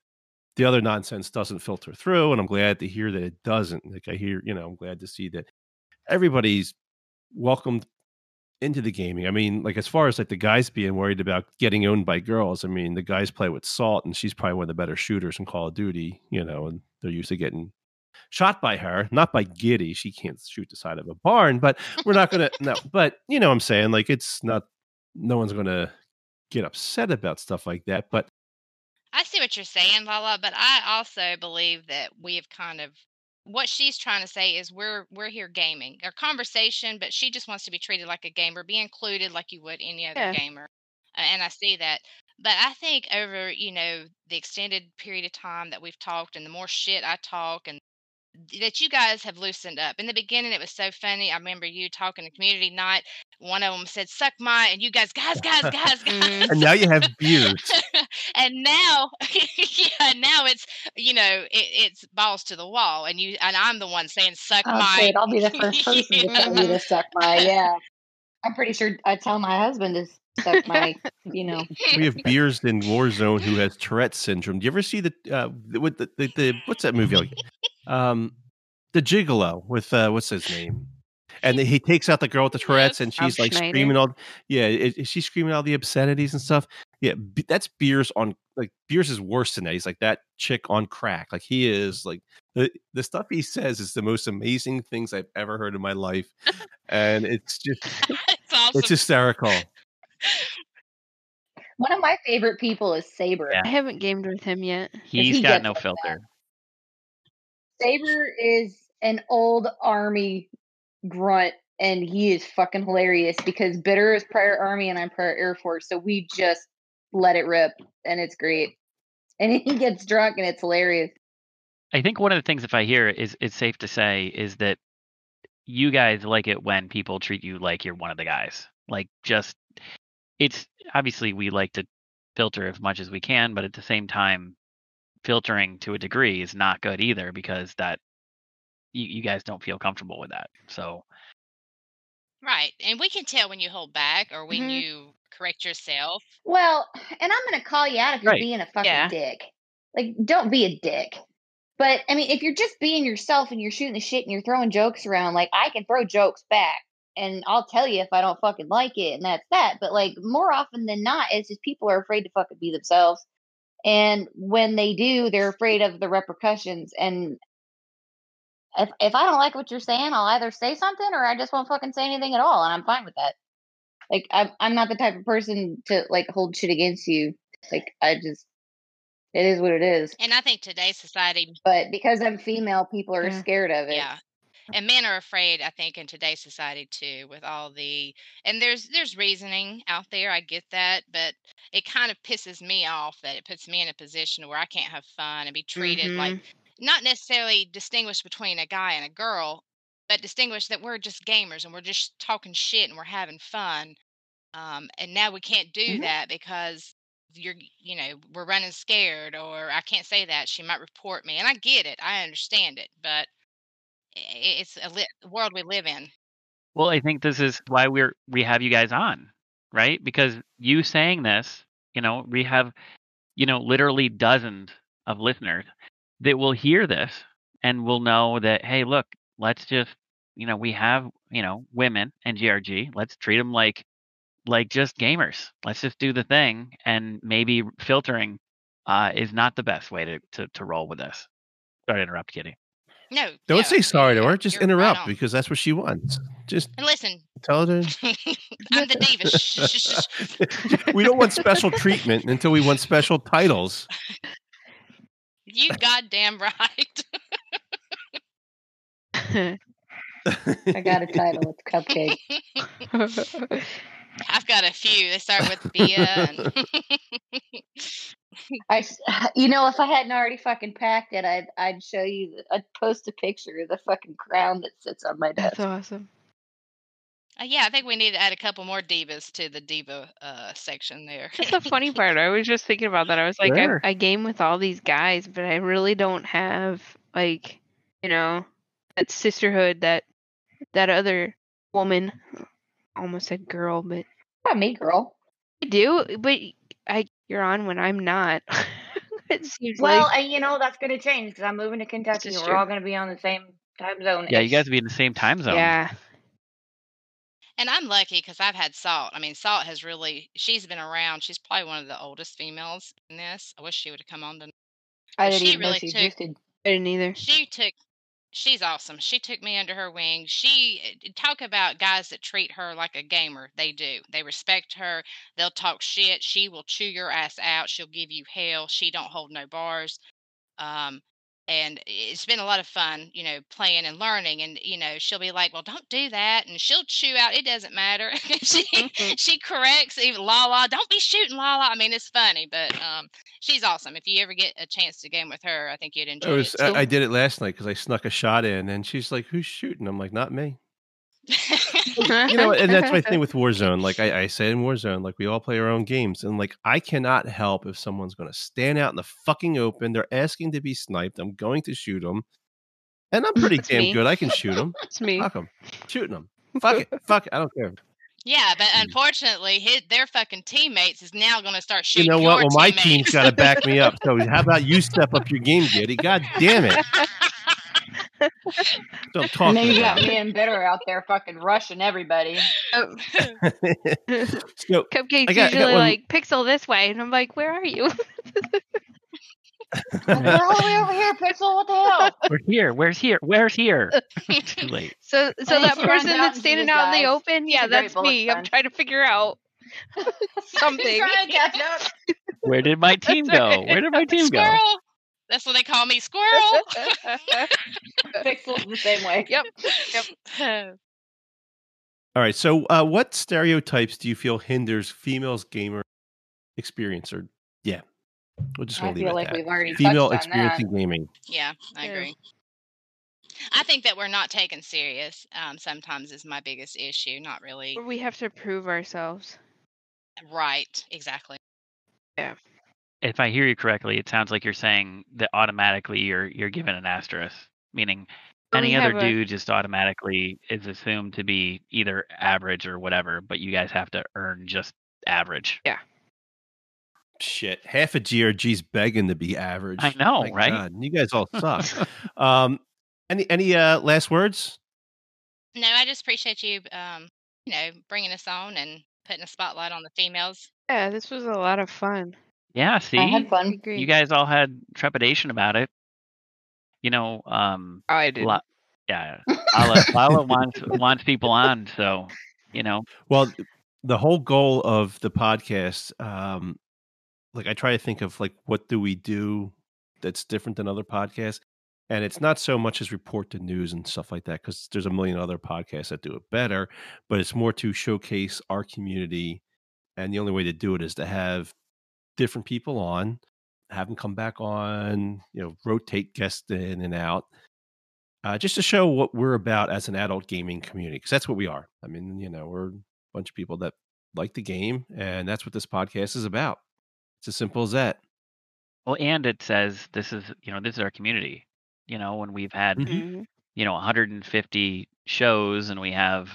[SPEAKER 1] the other nonsense doesn't filter through. And I'm glad to hear that it doesn't. Like I hear, you know, I'm glad to see that everybody's welcomed into the gaming. I mean, like as far as like the guys being worried about getting owned by girls, I mean, the guys play with Salt, and she's probably one of the better shooters in Call of Duty. You know, and they're used to getting shot by her, not by Giddy. She can't shoot the side of a barn, but we're not gonna no. But you know, what I'm saying like it's not. No one's gonna get upset about stuff like that. But
[SPEAKER 3] I see what you're saying, Lala, but I also believe that we have kind of what she's trying to say is we're we're here gaming or conversation, but she just wants to be treated like a gamer, be included like you would any other
[SPEAKER 4] Yeah.
[SPEAKER 3] gamer. And I see that. But I think over, you know, the extended period of time that we've talked and the more shit I talk and that you guys have loosened up. In the beginning, it was so funny. I remember you talking to community night. One of them said, "Suck my," and you guys, guys, guys, guys, guys.
[SPEAKER 1] And now you have beards.
[SPEAKER 3] and now, yeah, now it's you know it, it's balls to the wall, and you and I'm the one saying, "Suck
[SPEAKER 5] Oh,
[SPEAKER 3] my."
[SPEAKER 5] shit, I'll be the first person to tell you to suck my. Yeah, I'm pretty sure I tell my husband to suck my. You know,
[SPEAKER 1] we have beers in Warzone who has Tourette's syndrome. Do you ever see the uh with the, the, the what's that movie? like? Um, the Gigolo with uh what's his name? And he takes out the girl with the Tourette's, and she's like
[SPEAKER 4] Schneider?
[SPEAKER 1] screaming all, yeah, is, is she screaming all the obscenities and stuff? Yeah, B- that's Beers on like Beers is worse than that. He's like that chick on crack. Like he is like the the stuff he says is the most amazing things I've ever heard in my life, and it's just
[SPEAKER 3] it's awesome.
[SPEAKER 1] it's hysterical.
[SPEAKER 5] one of my favorite people is Saber.
[SPEAKER 2] Yeah.
[SPEAKER 4] I haven't gamed with him yet.
[SPEAKER 2] He's
[SPEAKER 5] he
[SPEAKER 2] got no
[SPEAKER 5] like
[SPEAKER 2] filter.
[SPEAKER 5] Saber is an old army grunt, and he is fucking hilarious because Bitter is prior army and I'm prior Air Force, so we just let it rip, and it's great. And he gets drunk, and it's hilarious.
[SPEAKER 2] I think one of the things, if I hear, is it's safe to say, is that you guys like it when people treat you like you're one of the guys. Like, just it's obviously we like to filter as much as we can, but at the same time, filtering to a degree is not good either because that you, you guys don't feel comfortable with that. So,
[SPEAKER 3] right, and we can tell when you hold back or when
[SPEAKER 4] Mhm.
[SPEAKER 3] you correct yourself.
[SPEAKER 5] Well, and I'm gonna call you out if you're
[SPEAKER 2] Right.
[SPEAKER 5] being a fucking
[SPEAKER 4] Yeah.
[SPEAKER 5] dick. Like, don't be a dick. But I mean, if you're just being yourself and you're shooting the shit and you're throwing jokes around, like I can throw jokes back, and I'll tell you if I don't fucking like it, and that's that. But like more often than not, it's just people are afraid to fucking be themselves, and when they do, they're afraid of the repercussions. And if if I don't like what you're saying, I'll either say something or I just won't fucking say anything at all, and I'm fine with that. Like I'm I'm not the type of person to like hold shit against you. Like I just it is what it is.
[SPEAKER 3] And I think today's society,
[SPEAKER 5] But because I'm female, people are
[SPEAKER 4] Yeah.
[SPEAKER 5] scared of it.
[SPEAKER 3] yeah, and men are afraid. I think in today's society too, with all the and there's there's reasoning out there. I get that, but it kind of pisses me off that it puts me in a position where I can't have fun and be treated like
[SPEAKER 4] Mhm.
[SPEAKER 3] not necessarily distinguish between a guy and a girl, but distinguish that we're just gamers and we're just talking shit and we're having fun. Um, and now we can't do
[SPEAKER 5] Mhm.
[SPEAKER 3] that because you're, you know, we're running scared, or I can't say that she might report me. And I get it, I understand it, but it's a li- world we live in.
[SPEAKER 2] well, I think this is why we're we have you guys on, right? Because you saying this, you know, we have, you know, literally dozens of listeners that will hear this and will know that, hey, look, let's just, you know, we have, you know, women and GRG. Let's treat them like, like just gamers. Let's just do the thing, and maybe filtering uh, is not the best way to to, to roll with this. Sorry to interrupt, Kitty.
[SPEAKER 3] No,
[SPEAKER 1] Don't
[SPEAKER 3] no,
[SPEAKER 1] say sorry to her. Just
[SPEAKER 3] you're
[SPEAKER 1] interrupt
[SPEAKER 3] on.
[SPEAKER 1] because that's what she wants. Just
[SPEAKER 3] And listen,
[SPEAKER 1] tell her.
[SPEAKER 3] I'm the diva.
[SPEAKER 1] We don't want special treatment until we want special titles.
[SPEAKER 3] You goddamn right.
[SPEAKER 5] I got a title. It's Cupcake.
[SPEAKER 3] I've got a few. They start with Bia. And
[SPEAKER 5] I, s- you know, if I hadn't already fucking packed it, I'd I'd show you. the- I'd post a picture of the fucking crown that sits on my desk.
[SPEAKER 4] That's awesome.
[SPEAKER 3] Uh, yeah, I think we need to add a couple more divas to the diva uh, section there.
[SPEAKER 4] That's the funny part. I was just thinking about that. I was like,
[SPEAKER 1] Sure.
[SPEAKER 4] I, I game with all these guys, but I really don't have like, you know, that sisterhood that that other woman. Almost said girl, but
[SPEAKER 5] Not me, girl.
[SPEAKER 4] I do. But I, you're on when I'm not. it seems
[SPEAKER 5] Well,
[SPEAKER 4] like
[SPEAKER 5] and you know that's going to change because I'm moving to Kentucky.
[SPEAKER 4] is
[SPEAKER 5] and
[SPEAKER 4] true.
[SPEAKER 5] We're all going to be on the same time zone.
[SPEAKER 2] Yeah, you guys be in the same time zone.
[SPEAKER 4] yeah.
[SPEAKER 3] And I'm lucky because I've had Salt. I mean, Salt has really, she's been around. She's probably one of the oldest females in this. I wish she would have come on to.
[SPEAKER 5] I didn't
[SPEAKER 3] she
[SPEAKER 5] even know
[SPEAKER 3] really
[SPEAKER 5] she
[SPEAKER 3] took-
[SPEAKER 5] existed.
[SPEAKER 4] I didn't either.
[SPEAKER 3] She took, she's awesome. She took me under her wing. She, eh, talk about guys that treat her like a gamer. They do. They respect her. They'll talk shit. She will chew your ass out. She'll give you hell. She don't hold no bars. Um, and it's been a lot of fun, you know, playing and learning. And you know, she'll be like, "Well, don't do that," and she'll chew out. It doesn't matter. she she corrects even Lala. Don't be shooting Lala. I mean, it's funny, but um, she's awesome. If you ever get a chance to game with her, I think you'd enjoy
[SPEAKER 1] was,
[SPEAKER 3] it.
[SPEAKER 1] I, I did it last night because I snuck a shot in, and she's like, "Who's shooting?" I'm like, "Not me." You know, and that's my thing with Warzone. Like I, I said in Warzone, like we all play our own games, and like I cannot help if someone's going to stand out in the fucking open. They're asking to be sniped. I'm going to shoot them, and I'm pretty damn
[SPEAKER 4] me.
[SPEAKER 1] good. I can shoot them.
[SPEAKER 4] It's me.
[SPEAKER 1] Fuck them, shooting them. Fuck it, fuck it. I don't care.
[SPEAKER 3] Yeah, but
[SPEAKER 1] Mm.
[SPEAKER 3] unfortunately, his, their fucking teammates is now going to start shooting.
[SPEAKER 1] You know what? Well, my team's got to back me up. So how about you step up your game, Giddy? God damn it! Don't talk.
[SPEAKER 5] And then you got
[SPEAKER 1] about
[SPEAKER 5] me and Bitter out there fucking rushing everybody.
[SPEAKER 4] Oh,
[SPEAKER 1] it. so
[SPEAKER 4] Cupcake's
[SPEAKER 1] I got-
[SPEAKER 4] usually like pixel this way, and I'm like, where are you?
[SPEAKER 5] We're all the way over here, Pixel. What the hell?
[SPEAKER 2] We're here. Where's here? Where's here? Too late.
[SPEAKER 4] So, so
[SPEAKER 5] Unless
[SPEAKER 4] that person that's standing
[SPEAKER 5] this
[SPEAKER 4] out in the open,
[SPEAKER 5] He's
[SPEAKER 4] yeah, that's
[SPEAKER 5] bullet
[SPEAKER 4] me. I'm trying to figure out something.
[SPEAKER 5] Trying to catch up.
[SPEAKER 2] Where did my team go? Where did my team go?
[SPEAKER 3] Squirrel. That's what they call me, squirrel.
[SPEAKER 5] Pixel's the same way.
[SPEAKER 4] Yep. Yep.
[SPEAKER 1] All right. So, uh, what stereotypes do you feel hinders females gamer experience? Or yeah, we're just
[SPEAKER 5] I
[SPEAKER 1] leave
[SPEAKER 5] feel
[SPEAKER 1] it
[SPEAKER 5] like
[SPEAKER 1] at that.
[SPEAKER 5] we've already
[SPEAKER 1] Female
[SPEAKER 5] touched
[SPEAKER 1] experience
[SPEAKER 5] that.
[SPEAKER 1] in gaming.
[SPEAKER 3] yeah, I
[SPEAKER 4] Yeah.
[SPEAKER 3] agree. I think that we're not taken serious. Um, sometimes is my biggest issue. Not really
[SPEAKER 4] we have to prove ourselves.
[SPEAKER 3] right. Exactly.
[SPEAKER 2] If I hear you correctly, it sounds like you're saying that automatically you're you're given an asterisk, meaning
[SPEAKER 4] Or
[SPEAKER 2] any other
[SPEAKER 4] a-
[SPEAKER 2] dude just automatically is assumed to be either average or whatever, but you guys have to earn just average. Yeah.
[SPEAKER 1] Shit, half of GRG's begging to be average.
[SPEAKER 2] I know,
[SPEAKER 1] My
[SPEAKER 2] right?
[SPEAKER 1] God, you guys all suck. um, any any uh, last words?
[SPEAKER 3] No, I just appreciate you, um, you know, bringing us on and putting a spotlight on the females.
[SPEAKER 4] Yeah, this was a lot of fun.
[SPEAKER 2] Yeah,
[SPEAKER 5] I
[SPEAKER 2] see,
[SPEAKER 5] had fun.
[SPEAKER 2] you guys all had trepidation about it. You know, um,
[SPEAKER 4] I did.
[SPEAKER 2] La- yeah, Lala, Lala wants wants people on, so you know,
[SPEAKER 1] Well, the whole goal of the podcast, um, like I try to think of like what do we do that's different than other podcasts, and it's not so much as report the news and stuff like that because there's a million other podcasts that do it better, but it's more to showcase our community, and the only way to do it is to have different people on, have them come back on, you know, rotate guests in and out. Uh, just to show what we're about as an adult gaming community, because that's what we are. I mean, you know, we're a bunch of people that like the game, and that's what this podcast is about. It's as simple as that.
[SPEAKER 2] well, and it says this is you know this is our community. You know, when we've had
[SPEAKER 1] Mhm.
[SPEAKER 4] Mhm.
[SPEAKER 2] you know 150 shows and we have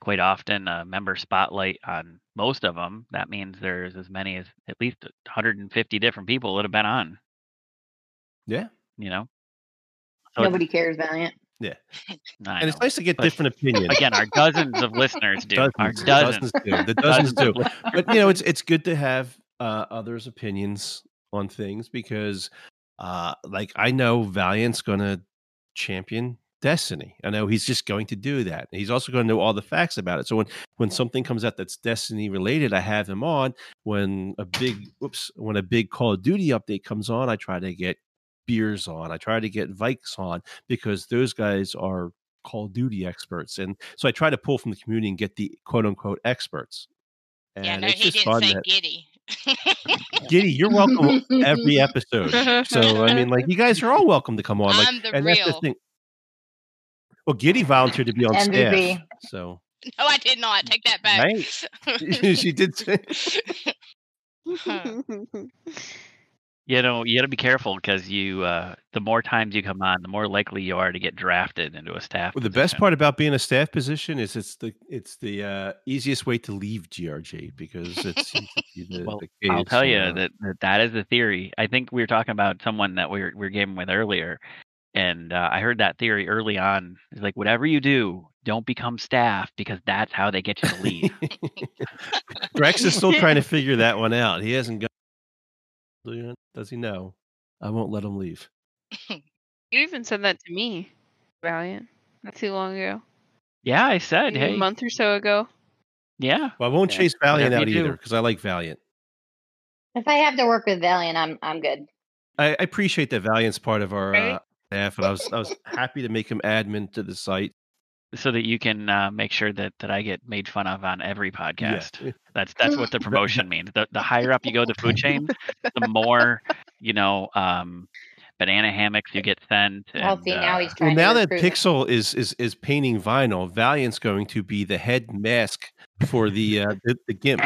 [SPEAKER 2] quite often a member spotlight on most of them that means there's as many as at least 150 different people that have been on.
[SPEAKER 1] Yeah,
[SPEAKER 2] you know? So
[SPEAKER 5] Nobody cares, Valiant.
[SPEAKER 1] yeah,
[SPEAKER 2] I
[SPEAKER 1] and it's nice to get
[SPEAKER 2] But
[SPEAKER 1] different opinions.
[SPEAKER 2] again our dozens of listeners do. Our
[SPEAKER 1] Dozens,
[SPEAKER 2] dozens,
[SPEAKER 1] dozens do. The dozens do. But you know, it's it's good to have uh, others' opinions on things because, uh, like, I know Valiant's going to champion Destiny. I know he's just going to do that. He's also going to know all the facts about it. So when when something comes out that's Destiny related, I have him on. When a big whoops, when a big Call of Duty update comes on, I try to get Beers on. I try to get Vikes on because those guys are Call of Duty experts, and so I try to pull from the community and get the quote unquote experts. And
[SPEAKER 3] yeah, no, he
[SPEAKER 1] just
[SPEAKER 3] didn't say
[SPEAKER 1] that-
[SPEAKER 3] giddy.
[SPEAKER 1] Giddy, you're welcome every episode. So I mean, like you guys are all welcome to come on. Like,
[SPEAKER 3] I'm the
[SPEAKER 1] and that's the
[SPEAKER 3] real.
[SPEAKER 1] thing. Well, Giddy volunteered to be on
[SPEAKER 5] MVP.
[SPEAKER 1] staff, so
[SPEAKER 3] No, I did not. Take that back.
[SPEAKER 1] Right. she did. Say,
[SPEAKER 2] you know you got to be careful because you uh the more times you come on the more likely you are to get drafted into a staff
[SPEAKER 1] well, the best part about being a staff position is it's the it's the uh, easiest way to leave GRG because it's the,
[SPEAKER 2] Well,
[SPEAKER 1] the
[SPEAKER 2] I'll
[SPEAKER 1] case,
[SPEAKER 2] tell you
[SPEAKER 1] know.
[SPEAKER 2] that, that that is the theory. I think we were talking about someone that we were, we were gaming with earlier, and uh, I heard that theory early on. It's like whatever you do, don't become staff because that's how they get you to leave.
[SPEAKER 1] Rex is still trying to figure that one out. He hasn't got. Does he know? I won't let him leave.
[SPEAKER 4] You even said that to me, Valiant, not too long ago.
[SPEAKER 2] yeah, I said,
[SPEAKER 4] Maybe
[SPEAKER 2] hey,
[SPEAKER 4] a month or so ago.
[SPEAKER 2] yeah,
[SPEAKER 1] Well, I won't
[SPEAKER 2] Yeah,
[SPEAKER 1] chase Valiant
[SPEAKER 2] whatever
[SPEAKER 1] out either because I like Valiant.
[SPEAKER 5] If I have to work with Valiant, I'm I'm good.
[SPEAKER 1] I, I appreciate that Valiant's part of our
[SPEAKER 4] Right.
[SPEAKER 1] uh, staff, and I was I was happy to make him admin to the site.
[SPEAKER 2] so that you can uh, make sure that that I get made fun of on every podcast.
[SPEAKER 1] Yeah.
[SPEAKER 2] That's that's what the promotion means. The the higher up you go the food chain, the more you know um, banana hammocks you get sent.
[SPEAKER 5] Well,
[SPEAKER 2] and,
[SPEAKER 5] see,
[SPEAKER 2] uh,
[SPEAKER 5] now he's
[SPEAKER 1] Well,
[SPEAKER 5] trying
[SPEAKER 1] now
[SPEAKER 5] to
[SPEAKER 1] that
[SPEAKER 5] recruit me.
[SPEAKER 1] Pixel is is is painting vinyl, Valiant's going to be the head mask for the uh, the, the gimp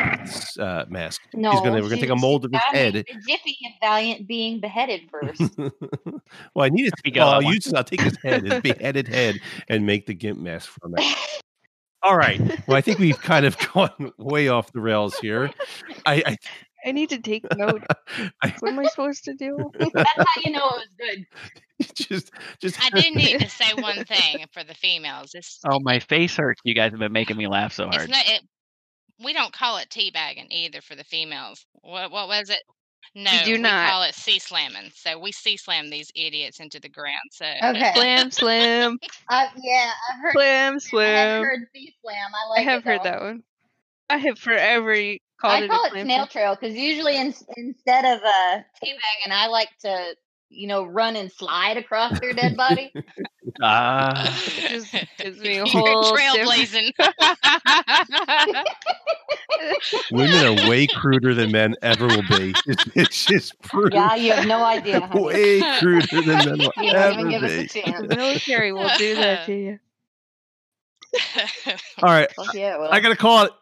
[SPEAKER 1] uh, mask.
[SPEAKER 5] No,
[SPEAKER 1] He's gonna we're gonna take a mold of his
[SPEAKER 5] gotta
[SPEAKER 1] head.
[SPEAKER 5] The Jiffy of Valiant being beheaded first.
[SPEAKER 1] well, I need to.
[SPEAKER 2] got
[SPEAKER 1] Well, I'll
[SPEAKER 2] one.
[SPEAKER 1] use I'll take his head, his beheaded head, and make the gimp mask from it. All right. Well, I think we've kind of gone way off the rails here. I,
[SPEAKER 4] I need to take note.
[SPEAKER 1] I, I
[SPEAKER 4] What am I supposed to do?
[SPEAKER 5] That's how you know it was good.
[SPEAKER 1] just just
[SPEAKER 3] I do need to say one thing for the females. It's
[SPEAKER 2] oh, my face hurts. You guys have been making me laugh so
[SPEAKER 3] it's
[SPEAKER 2] hard.
[SPEAKER 3] not it. We don't call it teabagging either for the females. What what was it? No,
[SPEAKER 4] do
[SPEAKER 3] we
[SPEAKER 4] not.
[SPEAKER 3] call it sea slamming. So we sea slam these idiots into the ground. So
[SPEAKER 5] Okay.
[SPEAKER 4] slam, slam,
[SPEAKER 5] Uh, yeah, I've heard.
[SPEAKER 4] slam, slam.
[SPEAKER 5] I haven't heard sea slam. I
[SPEAKER 4] I have
[SPEAKER 5] it,
[SPEAKER 4] heard that one. I have forever called
[SPEAKER 5] I
[SPEAKER 4] it
[SPEAKER 5] call
[SPEAKER 4] a
[SPEAKER 5] it
[SPEAKER 4] slam,
[SPEAKER 5] snail trail because usually in, instead of a uh, teabagging, I like to, you know, run and slide across their dead body.
[SPEAKER 2] Ah,
[SPEAKER 4] It just gives me a whole
[SPEAKER 3] trailblazing.
[SPEAKER 1] women are way cruder than men ever will be. It's, it's just proof.
[SPEAKER 5] yeah, you have no idea. honey.
[SPEAKER 1] way cruder than men will
[SPEAKER 5] You
[SPEAKER 1] ever
[SPEAKER 5] even give us a
[SPEAKER 1] be.
[SPEAKER 4] The
[SPEAKER 5] chance.
[SPEAKER 4] military will do that to you.
[SPEAKER 1] All right.
[SPEAKER 5] Fuck yeah, well,
[SPEAKER 1] I gotta call it.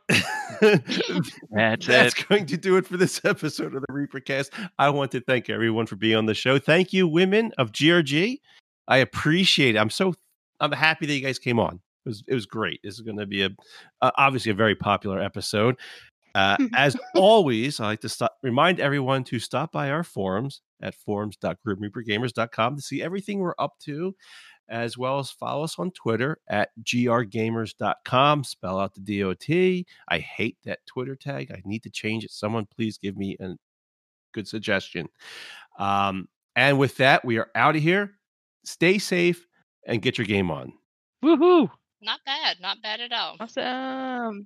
[SPEAKER 2] That's
[SPEAKER 1] That's
[SPEAKER 2] it.
[SPEAKER 1] going to do it for this episode of the Reapercast. I want to thank everyone for being on the show. Thank you, women of GRG. I appreciate it. I'm so I'm happy that you guys came on. It was it was great. This is going to be a uh, obviously a very popular episode. Uh, as always, I like to stop, remind everyone to stop by our forums at forums.grimreapergamers.com to see everything we're up to, as well as follow us on Twitter at grgamers.com. Spell out the DOT. I hate that Twitter tag. I need to change it. Someone please give me a good suggestion. Um, and with that, we are out of here. Stay safe and get your game on.
[SPEAKER 2] Woohoo!
[SPEAKER 3] not bad, not bad at all.
[SPEAKER 4] Awesome.